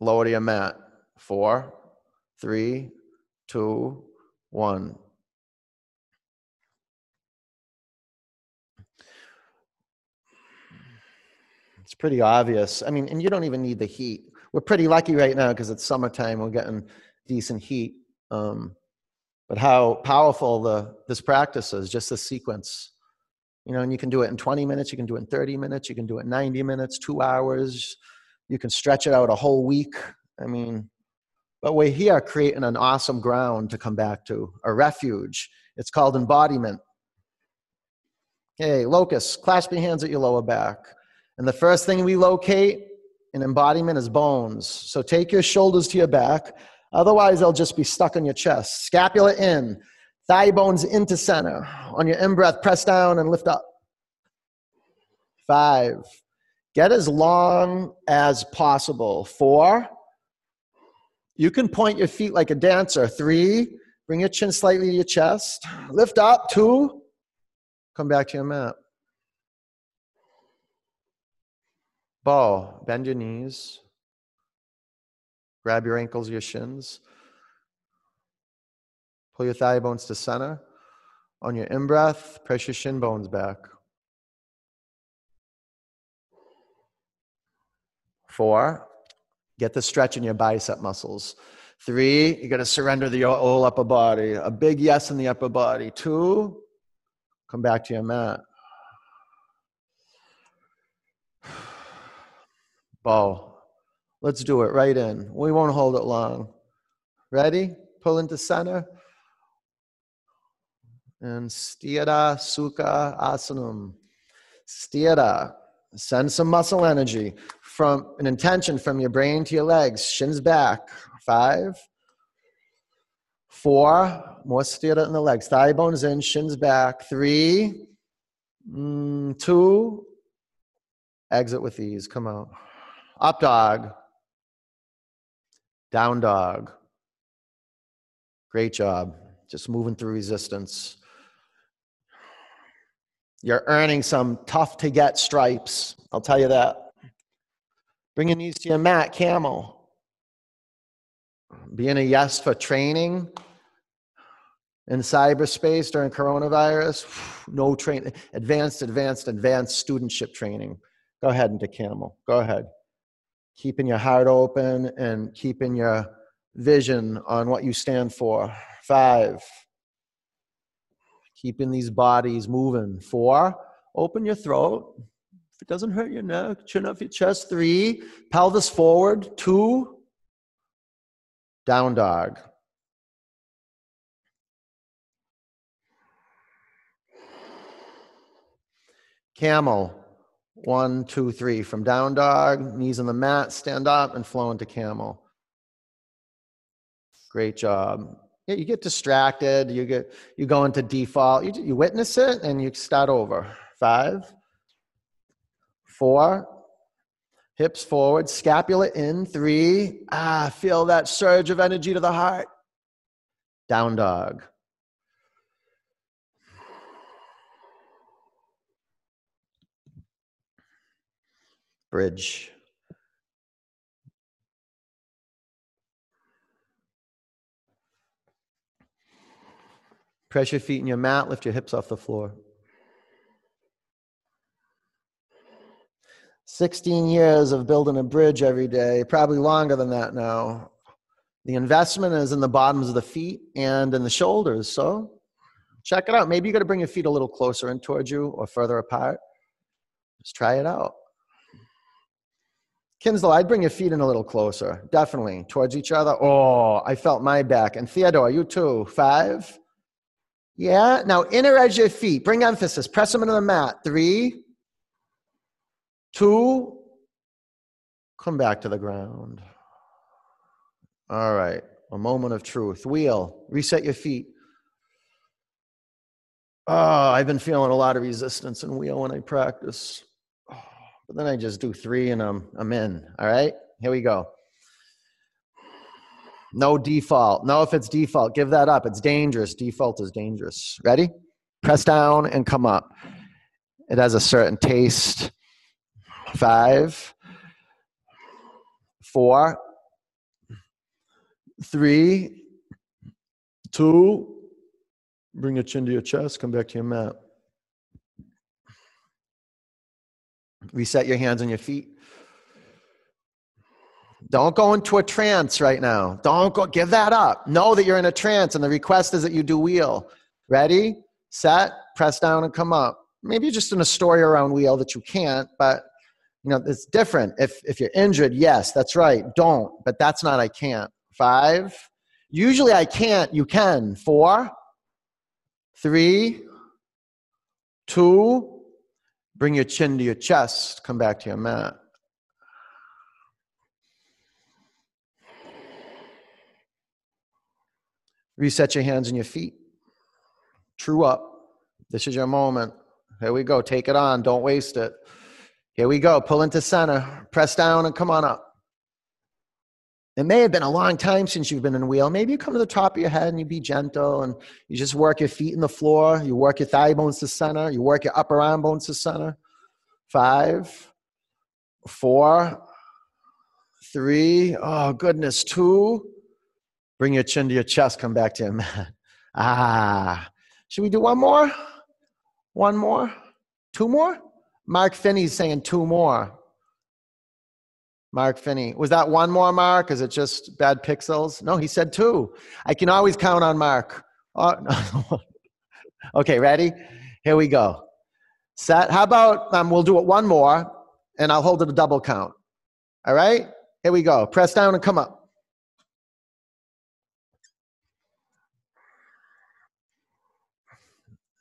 Lower to your mat four, three, two, one. Pretty obvious. I mean, and you don't even need the heat. We're pretty lucky right now because it's summertime. We're getting decent heat. Um, but how powerful the this practice is, just the sequence. You know, and you can do it in 20 minutes, you can do it in 30 minutes, you can do it in 90 minutes, two hours. You can stretch it out a whole week. I mean, but we're here creating an awesome ground to come back to, a refuge. It's called embodiment. Okay, locust, clasp your hands at your lower back. And the first thing we locate in embodiment is bones. So take your shoulders to your back. Otherwise, they'll just be stuck on your chest. Scapula in, thigh bones into center. On your in breath, press down and lift up. Five. Get as long as possible. Four. You can point your feet like a dancer. Three, bring your chin slightly to your chest. Lift up. Two, come back to your mat. Bow, bend your knees. Grab your ankles, your shins. Pull your thigh bones to center. On your in breath, press your shin bones back. Four, Get the stretch in your bicep muscles. Three, you got to surrender the whole upper body. A big yes in the upper body. Two, come back to your mat. Bow. Let's do it right in. We won't hold it long. Ready? Pull into center. And Sthira Sukha Asanam. Sthira. Send some muscle energy from an intention from your brain to your legs. Shins back. Five. Four. More sthira in the legs. Thigh bones in. Shins back. Three. Mm, two. Exit with ease. Come out. Up dog. Down dog. Great job. Just moving through resistance. You're earning some tough to get stripes. I'll tell you that. Bringing these to your mat, camel. Being a yes for training in cyberspace during coronavirus, no training, advanced, advanced, advanced studentship training. Go ahead into camel. Go ahead. Keeping your heart open and keeping your vision on what you stand for. Five, keeping these bodies moving. Four, open your throat. If it doesn't hurt your neck, chin up your chest. Three, pelvis forward. Two, down dog. Camel. One, two, three. From down dog, knees on the mat, stand up and flow into camel. Great job. Yeah, you get distracted. You get you go into default. You, you witness it and you start over. Five, four, hips forward, scapula in. Three. Ah, feel that surge of energy to the heart. Down dog. Bridge. Press your feet in your mat, lift your hips off the floor. 16 years of building a bridge every day, probably longer than that now. The investment is in the bottoms of the feet and in the shoulders. So check it out. Maybe you got to bring your feet a little closer in towards you or further apart. Just try it out. Kinslow, I'd bring your feet in a little closer, definitely, towards each other. Oh, I felt my back. And Theodore, you too. Five, yeah. Now inner edge your feet. Bring emphasis. Press them into the mat. Three, two, come back to the ground. All right. A moment of truth. Wheel. Reset your feet. Oh, I've been feeling a lot of resistance in wheel when I practice. But then I just do three and I'm, I'm in. All right. Here we go. No default. No, if it's default, give that up. It's dangerous. Default is dangerous. Ready? Press down and come up. It has a certain taste. Five, four, three, two. Bring your chin to your chest. Come back to your mat. Reset your hands on your feet. Don't go into a trance right now. Don't go, give that up. Know that you're in a trance and the request is that you do wheel. Ready, set, press down and come up. Maybe just in a story around wheel that you can't, but you know, it's different. If, if you're injured, yes, that's right. Don't, but that's not I can't. Five. Usually I can't, you can. Four, three, two, bring your chin to your chest, come back to your mat. Reset your hands and your feet. True up. This is your moment. Here we go. Take it on. Don't waste it. Here we go. Pull into center. Press down and come on up. It may have been a long time since you've been in a wheel. Maybe you come to the top of your head and you be gentle and you just work your feet in the floor. You work your thigh bones to center. You work your upper arm bones to center. Five, four, three, oh goodness, two, Bring your chin to your chest, come back to your mat. Ah. Should we do one more? One more? Two more? Mark Finney's saying two more. Mark Finney. Was that one more Mark? Is it just bad pixels? No, he said two. I can always count on Mark. Oh, no. okay, ready? Here we go. Set. How about um, we'll do it one more, and I'll hold it a double count. All right? Here we go. Press down and come up.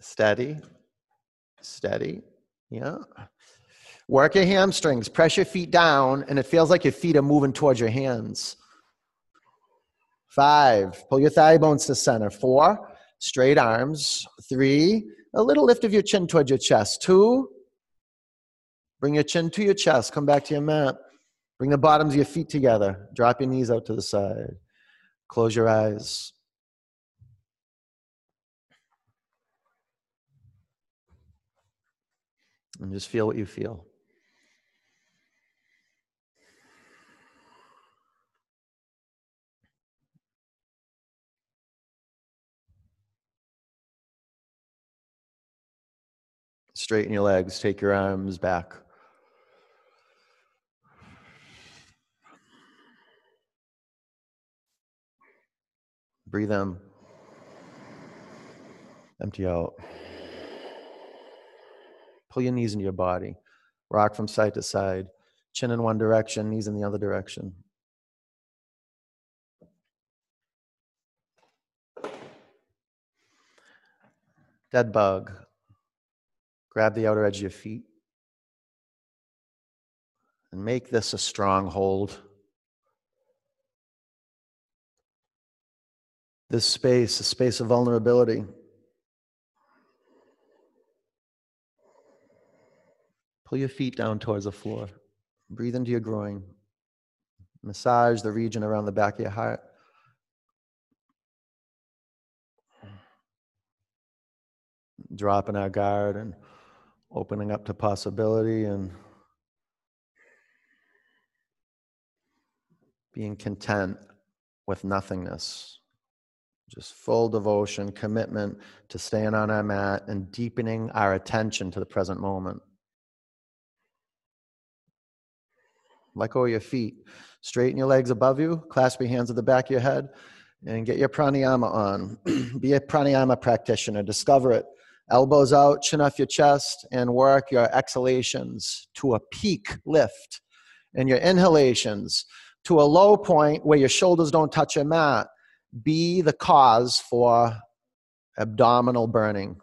Steady. Steady. Yeah. Work your hamstrings. Press your feet down, and it feels like your feet are moving towards your hands. Five. Pull your thigh bones to center. Four. Straight arms. Three. A little lift of your chin towards your chest. Two. Bring your chin to your chest. Come back to your mat. Bring the bottoms of your feet together. Drop your knees out to the side. Close your eyes. And just feel what you feel. Straighten your legs, take your arms back. Breathe in. Empty out. Pull your knees into your body. Rock from side to side. Chin in one direction, knees in the other direction. Dead bug. Grab the outer edge of your feet. And make this a strong hold. this space, a space of vulnerability. Pull your feet down towards the floor. Breathe into your groin. Massage the region around the back of your heart. Dropping our guard and opening up to possibility and being content with nothingness. Just full devotion, commitment to staying on our mat and deepening our attention to the present moment. Let go of your feet. Straighten your legs above you. Clasp your hands at the back of your head and get your pranayama on. Be a pranayama practitioner. Discover it. Elbows out, chin off your chest, and work your exhalations to a peak lift and your inhalations to a low point where your shoulders don't touch your mat be the cause for abdominal burning,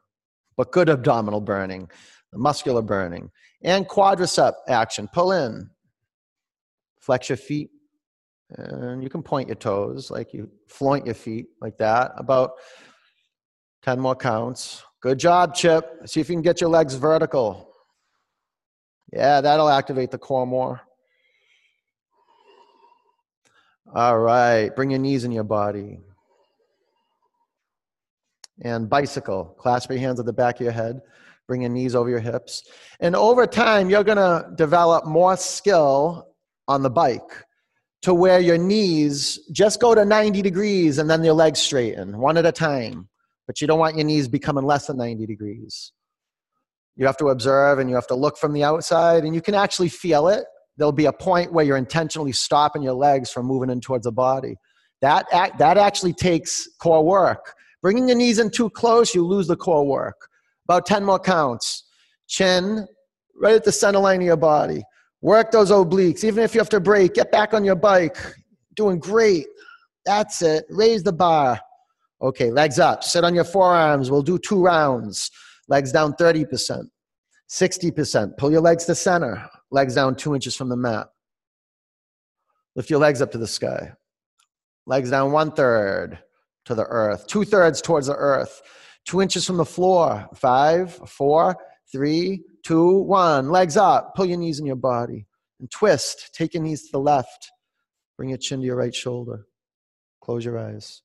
but good abdominal burning, muscular burning, and quadricep action. Pull in, flex your feet, and you can point your toes like you floint your feet like that. About 10 more counts. Good job, Chip. See if you can get your legs vertical. Yeah, that'll activate the core more. All right, bring your knees in your body. And bicycle, clasp your hands at the back of your head, bring your knees over your hips. And over time, you're gonna develop more skill on the bike to where your knees just go to 90 degrees and then your legs straighten one at a time. But you don't want your knees becoming less than 90 degrees. You have to observe and you have to look from the outside, and you can actually feel it there'll be a point where you're intentionally stopping your legs from moving in towards the body. That, act, that actually takes core work. Bringing your knees in too close, you lose the core work. About 10 more counts. Chin right at the center line of your body. Work those obliques. Even if you have to break, get back on your bike. Doing great. That's it. Raise the bar. Okay, legs up. Sit on your forearms. We'll do two rounds. Legs down 30%, 60%. Pull your legs to center legs down two inches from the mat. Lift your legs up to the sky. Legs down one third to the earth, two thirds towards the earth, two inches from the floor. Five, four, three, two, one. Legs up. Pull your knees in your body and twist. Take your knees to the left. Bring your chin to your right shoulder. Close your eyes.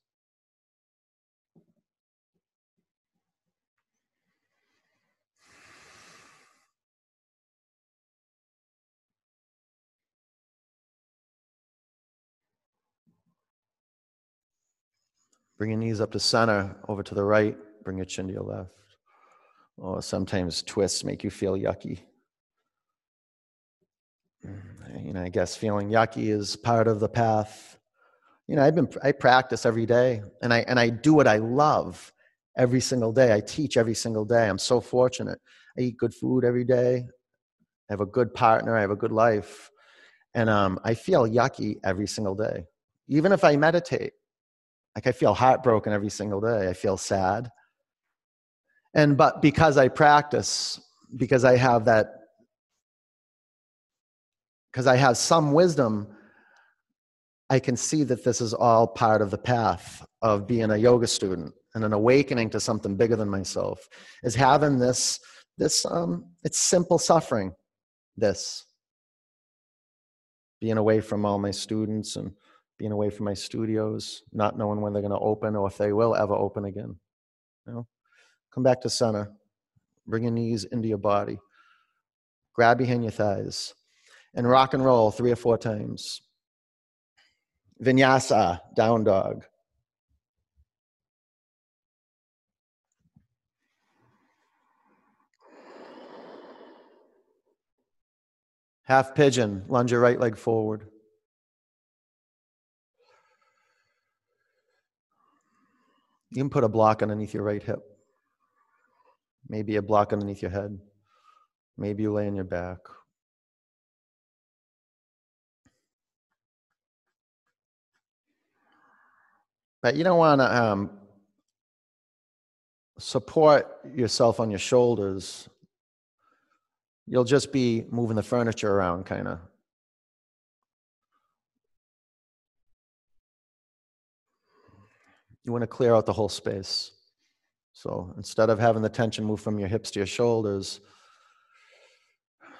Bring your knees up to center, over to the right. Bring your chin to your left. Oh, sometimes twists make you feel yucky. You know, I guess feeling yucky is part of the path. You know, I've been I practice every day, and I and I do what I love every single day. I teach every single day. I'm so fortunate. I eat good food every day. I have a good partner. I have a good life, and um, I feel yucky every single day. Even if I meditate, like I feel heartbroken every single day. I feel sad. And but because I practice, because I have that, because I have some wisdom, I can see that this is all part of the path of being a yoga student and an awakening to something bigger than myself is having this this um it's simple suffering this being away from all my students and being away from my studios not knowing when they're going to open or if they will ever open again you know? Come back to center bring your knees into your body grab behind your thighs and rock and roll three or four times. Vinyasa down dog. Half pigeon, lunge your right leg forward. You can put a block underneath your right hip. Maybe a block underneath your head. Maybe you lay on your back. But you don't want to um, support yourself on your shoulders You'll just be moving the furniture around, kind of. You want to clear out the whole space. So instead of having the tension move from your hips to your shoulders,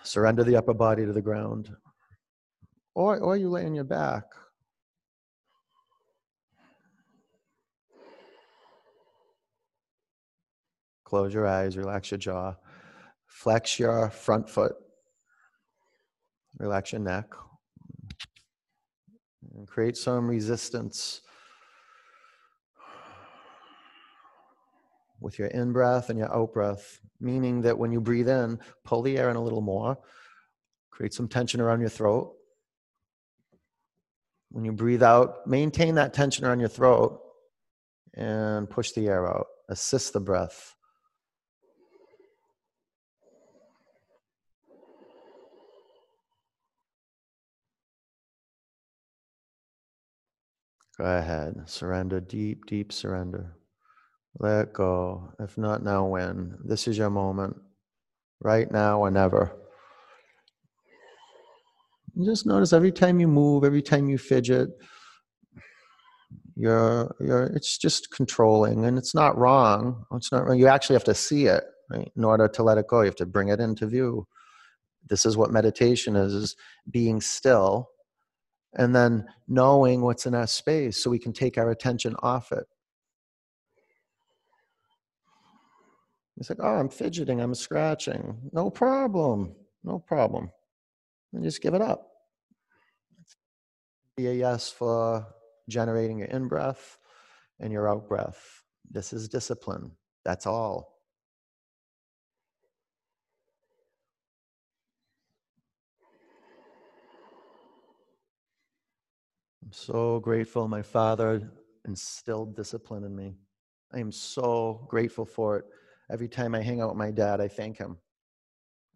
surrender the upper body to the ground. Or, or you lay on your back. Close your eyes, relax your jaw. Flex your front foot. Relax your neck. And create some resistance with your in breath and your out breath, meaning that when you breathe in, pull the air in a little more, create some tension around your throat. When you breathe out, maintain that tension around your throat and push the air out. Assist the breath. Go ahead. Surrender, deep, deep surrender. Let go. If not now, when? This is your moment. Right now or never. just notice every time you move, every time you fidget, you're you're it's just controlling and it's not wrong. It's not wrong. You actually have to see it, right? In order to let it go, you have to bring it into view. This is what meditation is, is being still and then knowing what's in our space so we can take our attention off it. It's like, oh, I'm fidgeting, I'm scratching. No problem, no problem. And just give it up. Be a yes for generating your in breath and your out breath. This is discipline. That's all. I'm so grateful my father instilled discipline in me. I am so grateful for it. Every time I hang out with my dad, I thank him.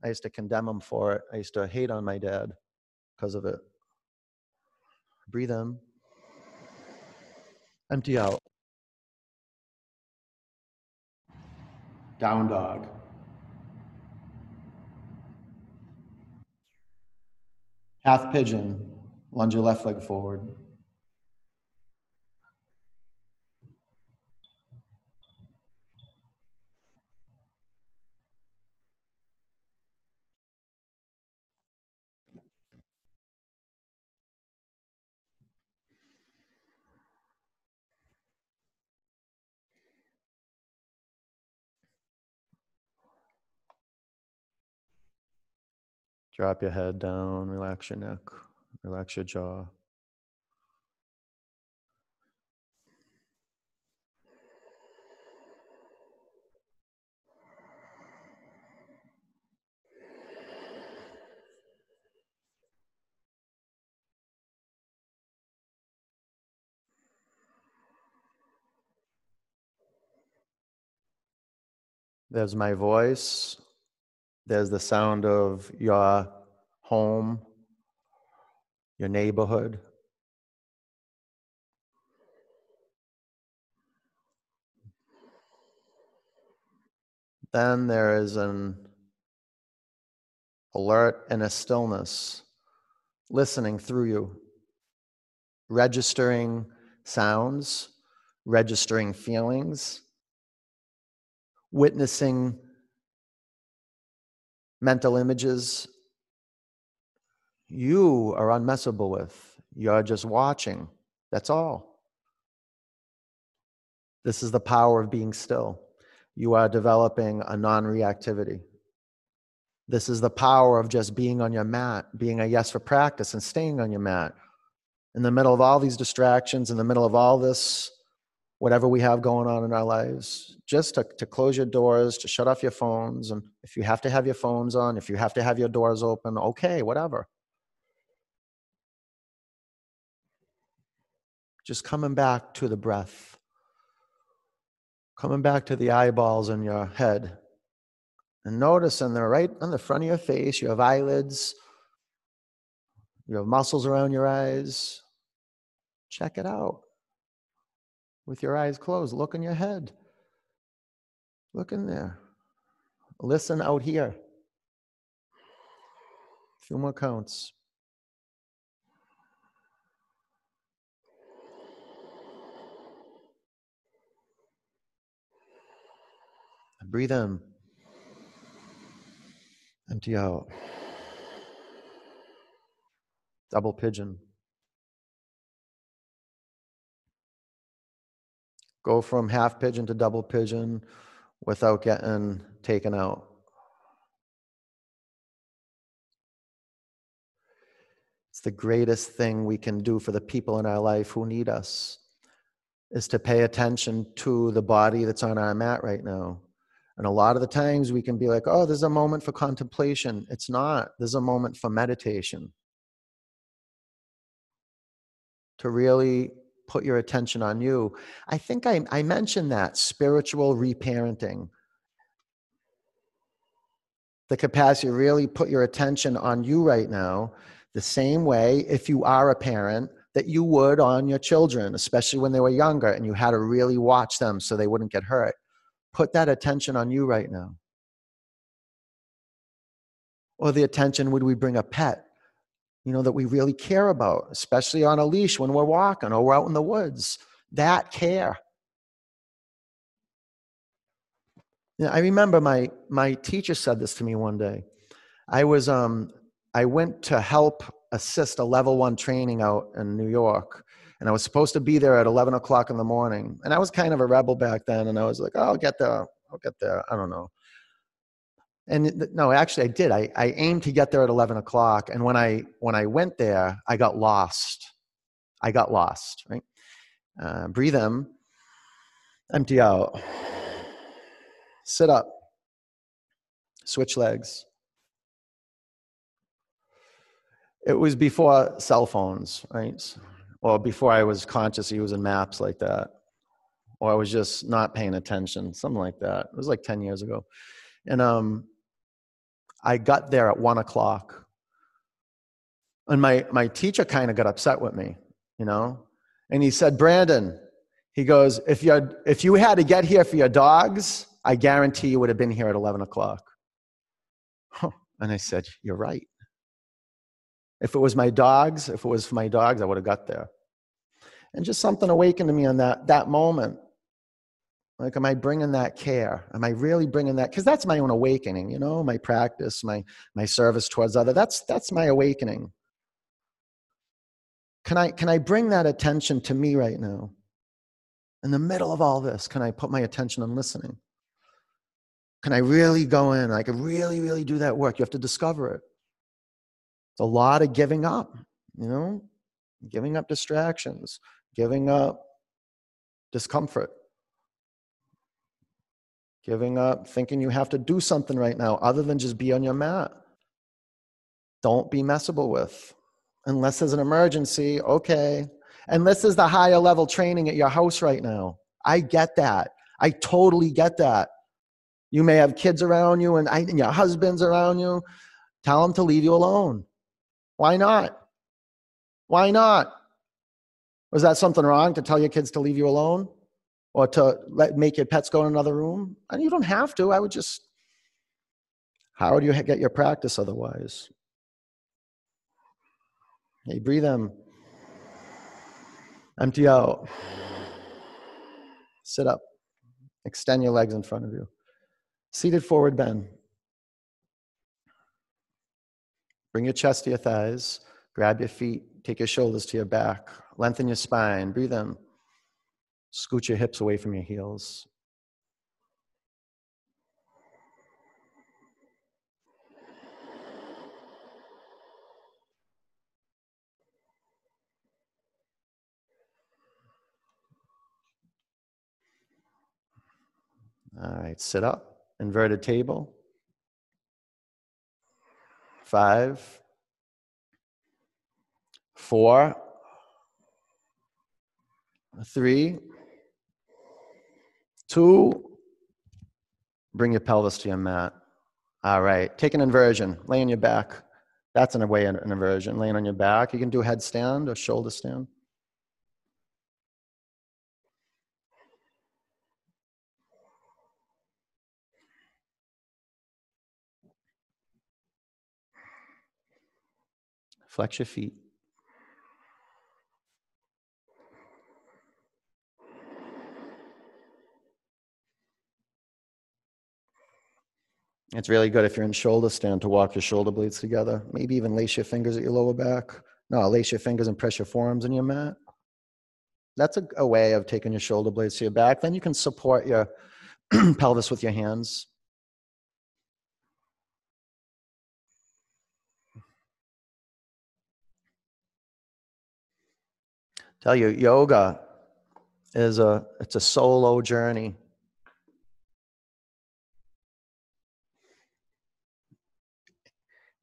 I used to condemn him for it. I used to hate on my dad because of it. Breathe in, empty out. Down dog. Half pigeon, lunge your left leg forward. Drop your head down, relax your neck, relax your jaw. There's my voice. There's the sound of your home, your neighborhood. then there is an alert and a stillness listening through you, registering sounds, registering feelings, witnessing mental images. You are unmessable with. You're just watching. That's all. This is the power of being still. You are developing a non reactivity. This is the power of just being on your mat, being a yes for practice and staying on your mat. In the middle of all these distractions, in the middle of all this, whatever we have going on in our lives, just to, to close your doors, to shut off your phones. And if you have to have your phones on, if you have to have your doors open, okay, whatever. Just coming back to the breath, coming back to the eyeballs in your head. And notice on the right on the front of your face, you have eyelids, you have muscles around your eyes. Check it out. With your eyes closed, look in your head. Look in there. Listen out here. A few more counts. Breathe in. Empty out. Double pigeon. Go from half pigeon to double pigeon without getting taken out. It's the greatest thing we can do for the people in our life who need us is to pay attention to the body that's on our mat right now. And a lot of the times we can be like, oh, there's a moment for contemplation. It's not, there's a moment for meditation. To really put your attention on you. I think I, I mentioned that spiritual reparenting. The capacity to really put your attention on you right now, the same way if you are a parent that you would on your children, especially when they were younger and you had to really watch them so they wouldn't get hurt put that attention on you right now? Or the attention would we bring a pet, you know, that we really care about, especially on a leash when we're walking or we're out in the woods? That care. You know, I remember my my teacher said this to me one day. I was um I went to help assist a level one training out in New York and I was supposed to be there at 11 o'clock in the morning. And I was kind of a rebel back then, and I was like, oh, I'll get there. I'll get there. I don't know. And no, actually, I did. I, I aimed to get there at 11 o'clock, and when I when I went there, I got lost. I got lost. Right. Uh, breathe in, empty out, sit up, switch legs. It was before cell phones, right? or before I was conscious using maps like that, or I was just not paying attention, something like that. It was like 10 years ago. And um, I got there at one o'clock. And my, my teacher kind of got upset with me, you know? And he said, Brandon, he goes, if you, if you had to get here for your dogs, I guarantee you would have been here at 11 o'clock. Huh. And I said, You're right. If it was my dogs, if it was for my dogs, I would have got there. And just something awakened to me on that, that moment. Like, am I bringing that care? Am I really bringing that? Because that's my own awakening, you know, my practice, my, my service towards other. That's, that's my awakening. Can I, can I bring that attention to me right now? In the middle of all this, can I put my attention on listening? Can I really go in? I can really, really do that work. You have to discover it It's a lot of giving up, you know, giving up distractions, giving up discomfort, giving up thinking you have to do something right now other than just be on your mat. Don't be messable with. Unless there's an emergency, okay. Unless there's the higher level training at your house right now. I get that. I totally get that. You may have kids around you and, I, and your husband's around you. Tell them to leave you alone. Why not? Why not? Was that something wrong to tell your kids to leave you alone or to let, make your pets go in another room? And you don't have to. I would just How do you get your practice otherwise? Hey, breathe in. Empty out. Sit up. Extend your legs in front of you. Seated forward bend. Bring your chest to your thighs. Grab your feet. Take your shoulders to your back. Lengthen your spine. Breathe in. Scoot your hips away from your heels. All right, sit up, inverted table. Five, four, three, two. Bring your pelvis to your mat. All right, take an inversion, lay on your back. That's in a way an inversion, laying on your back. You can do a headstand or shoulder stand. Flex your feet. It's really good if you're in shoulder stand to walk your shoulder blades together. Maybe even lace your fingers at your lower back. No, lace your fingers and press your forearms in your mat. That's a, a way of taking your shoulder blades to your back. Then you can support your pelvis with your hands. Tell you, yoga is a it's a solo journey.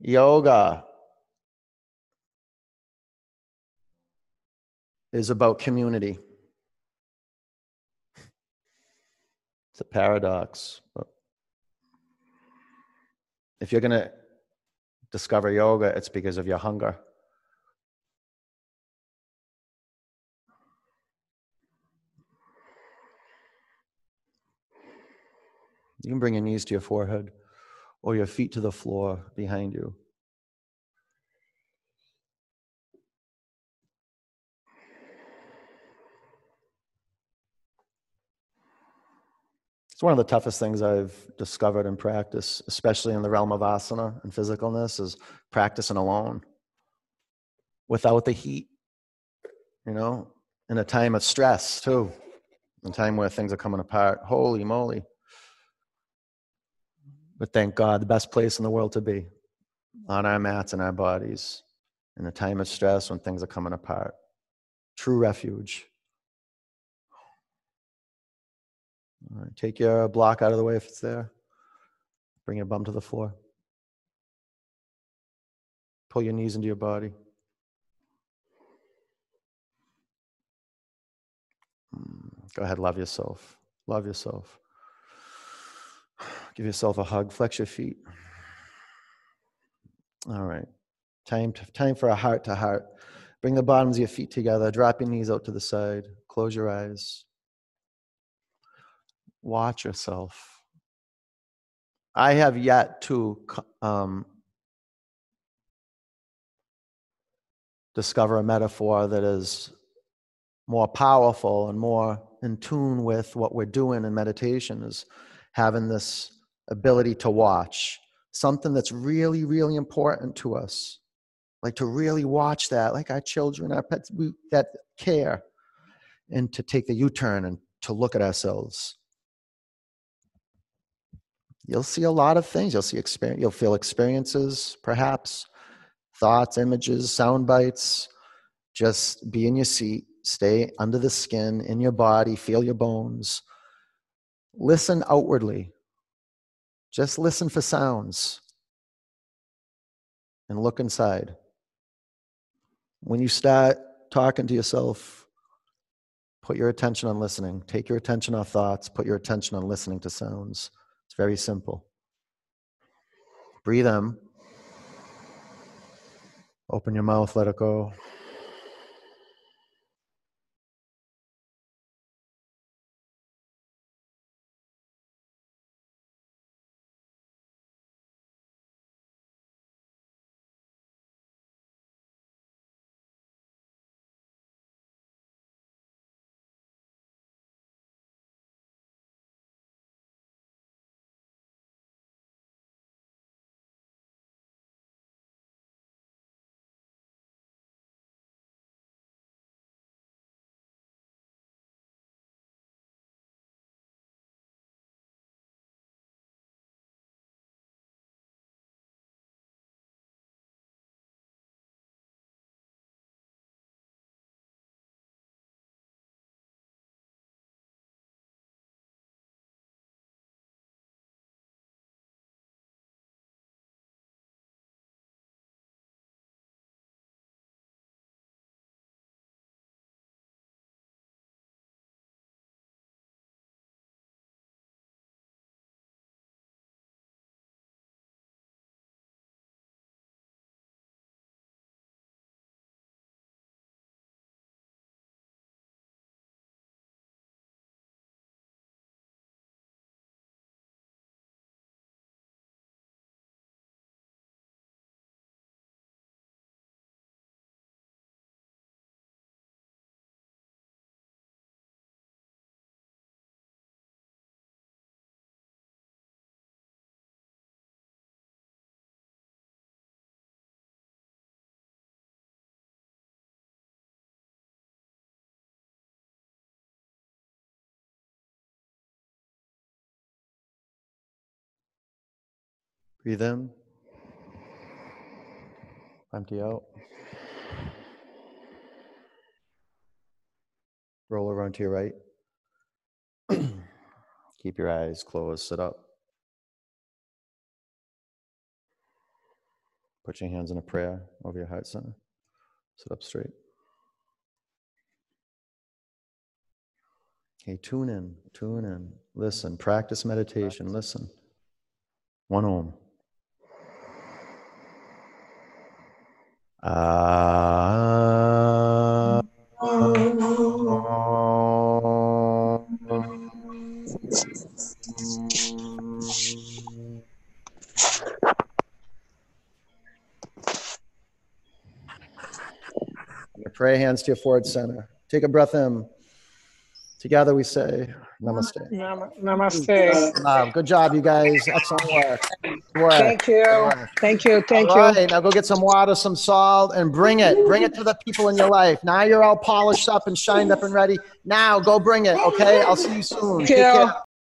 Yoga is about community. It's a paradox. If you're going to discover yoga, it's because of your hunger. You can bring your knees to your forehead or your feet to the floor behind you. It's one of the toughest things I've discovered in practice, especially in the realm of asana and physicalness, is practicing alone without the heat, you know, in a time of stress too, in a time where things are coming apart. Holy moly. But thank God, the best place in the world to be on our mats and our bodies in a time of stress when things are coming apart. True refuge. All right, take your block out of the way if it's there. Bring your bum to the floor. Pull your knees into your body. Mm, go ahead, love yourself. Love yourself. Give yourself a hug. Flex your feet. All right. Time, to, time for a heart to heart. Bring the bottoms of your feet together. Drop your knees out to the side. Close your eyes. Watch yourself. I have yet to um, discover a metaphor that is more powerful and more in tune with what we're doing in meditation is having this ability to watch something that's really, really important to us. Like to really watch that, like our children, our pets, we, that care, and to take the U turn and to look at ourselves. You'll see a lot of things. You'll see experience. You'll feel experiences, perhaps thoughts, images, sound bites. Just be in your seat. Stay under the skin, in your body. Feel your bones. Listen outwardly. Just listen for sounds and look inside. When you start talking to yourself, put your attention on listening. Take your attention off thoughts, put your attention on listening to sounds. It's very simple. Breathe in. Open your mouth, let it go. Breathe in. Empty out. Roll over onto your right. Keep your eyes closed. Sit up. Put your hands in a prayer over your heart center. Sit up straight. Okay, tune in, tune in, listen, practice meditation, listen. One om. Uh, your prayer hands to your forward center. Take a breath in. Together we say namaste. Nam- Namaste. Good job, you guys. Excellent work. Work. Thank you. work. Thank you. Thank All you. right, now go get some water, some salt, and bring it. Bring it to the people in your life. Now you're all polished up and shined up and ready. Now go bring it, okay? I'll see you soon. Thank you.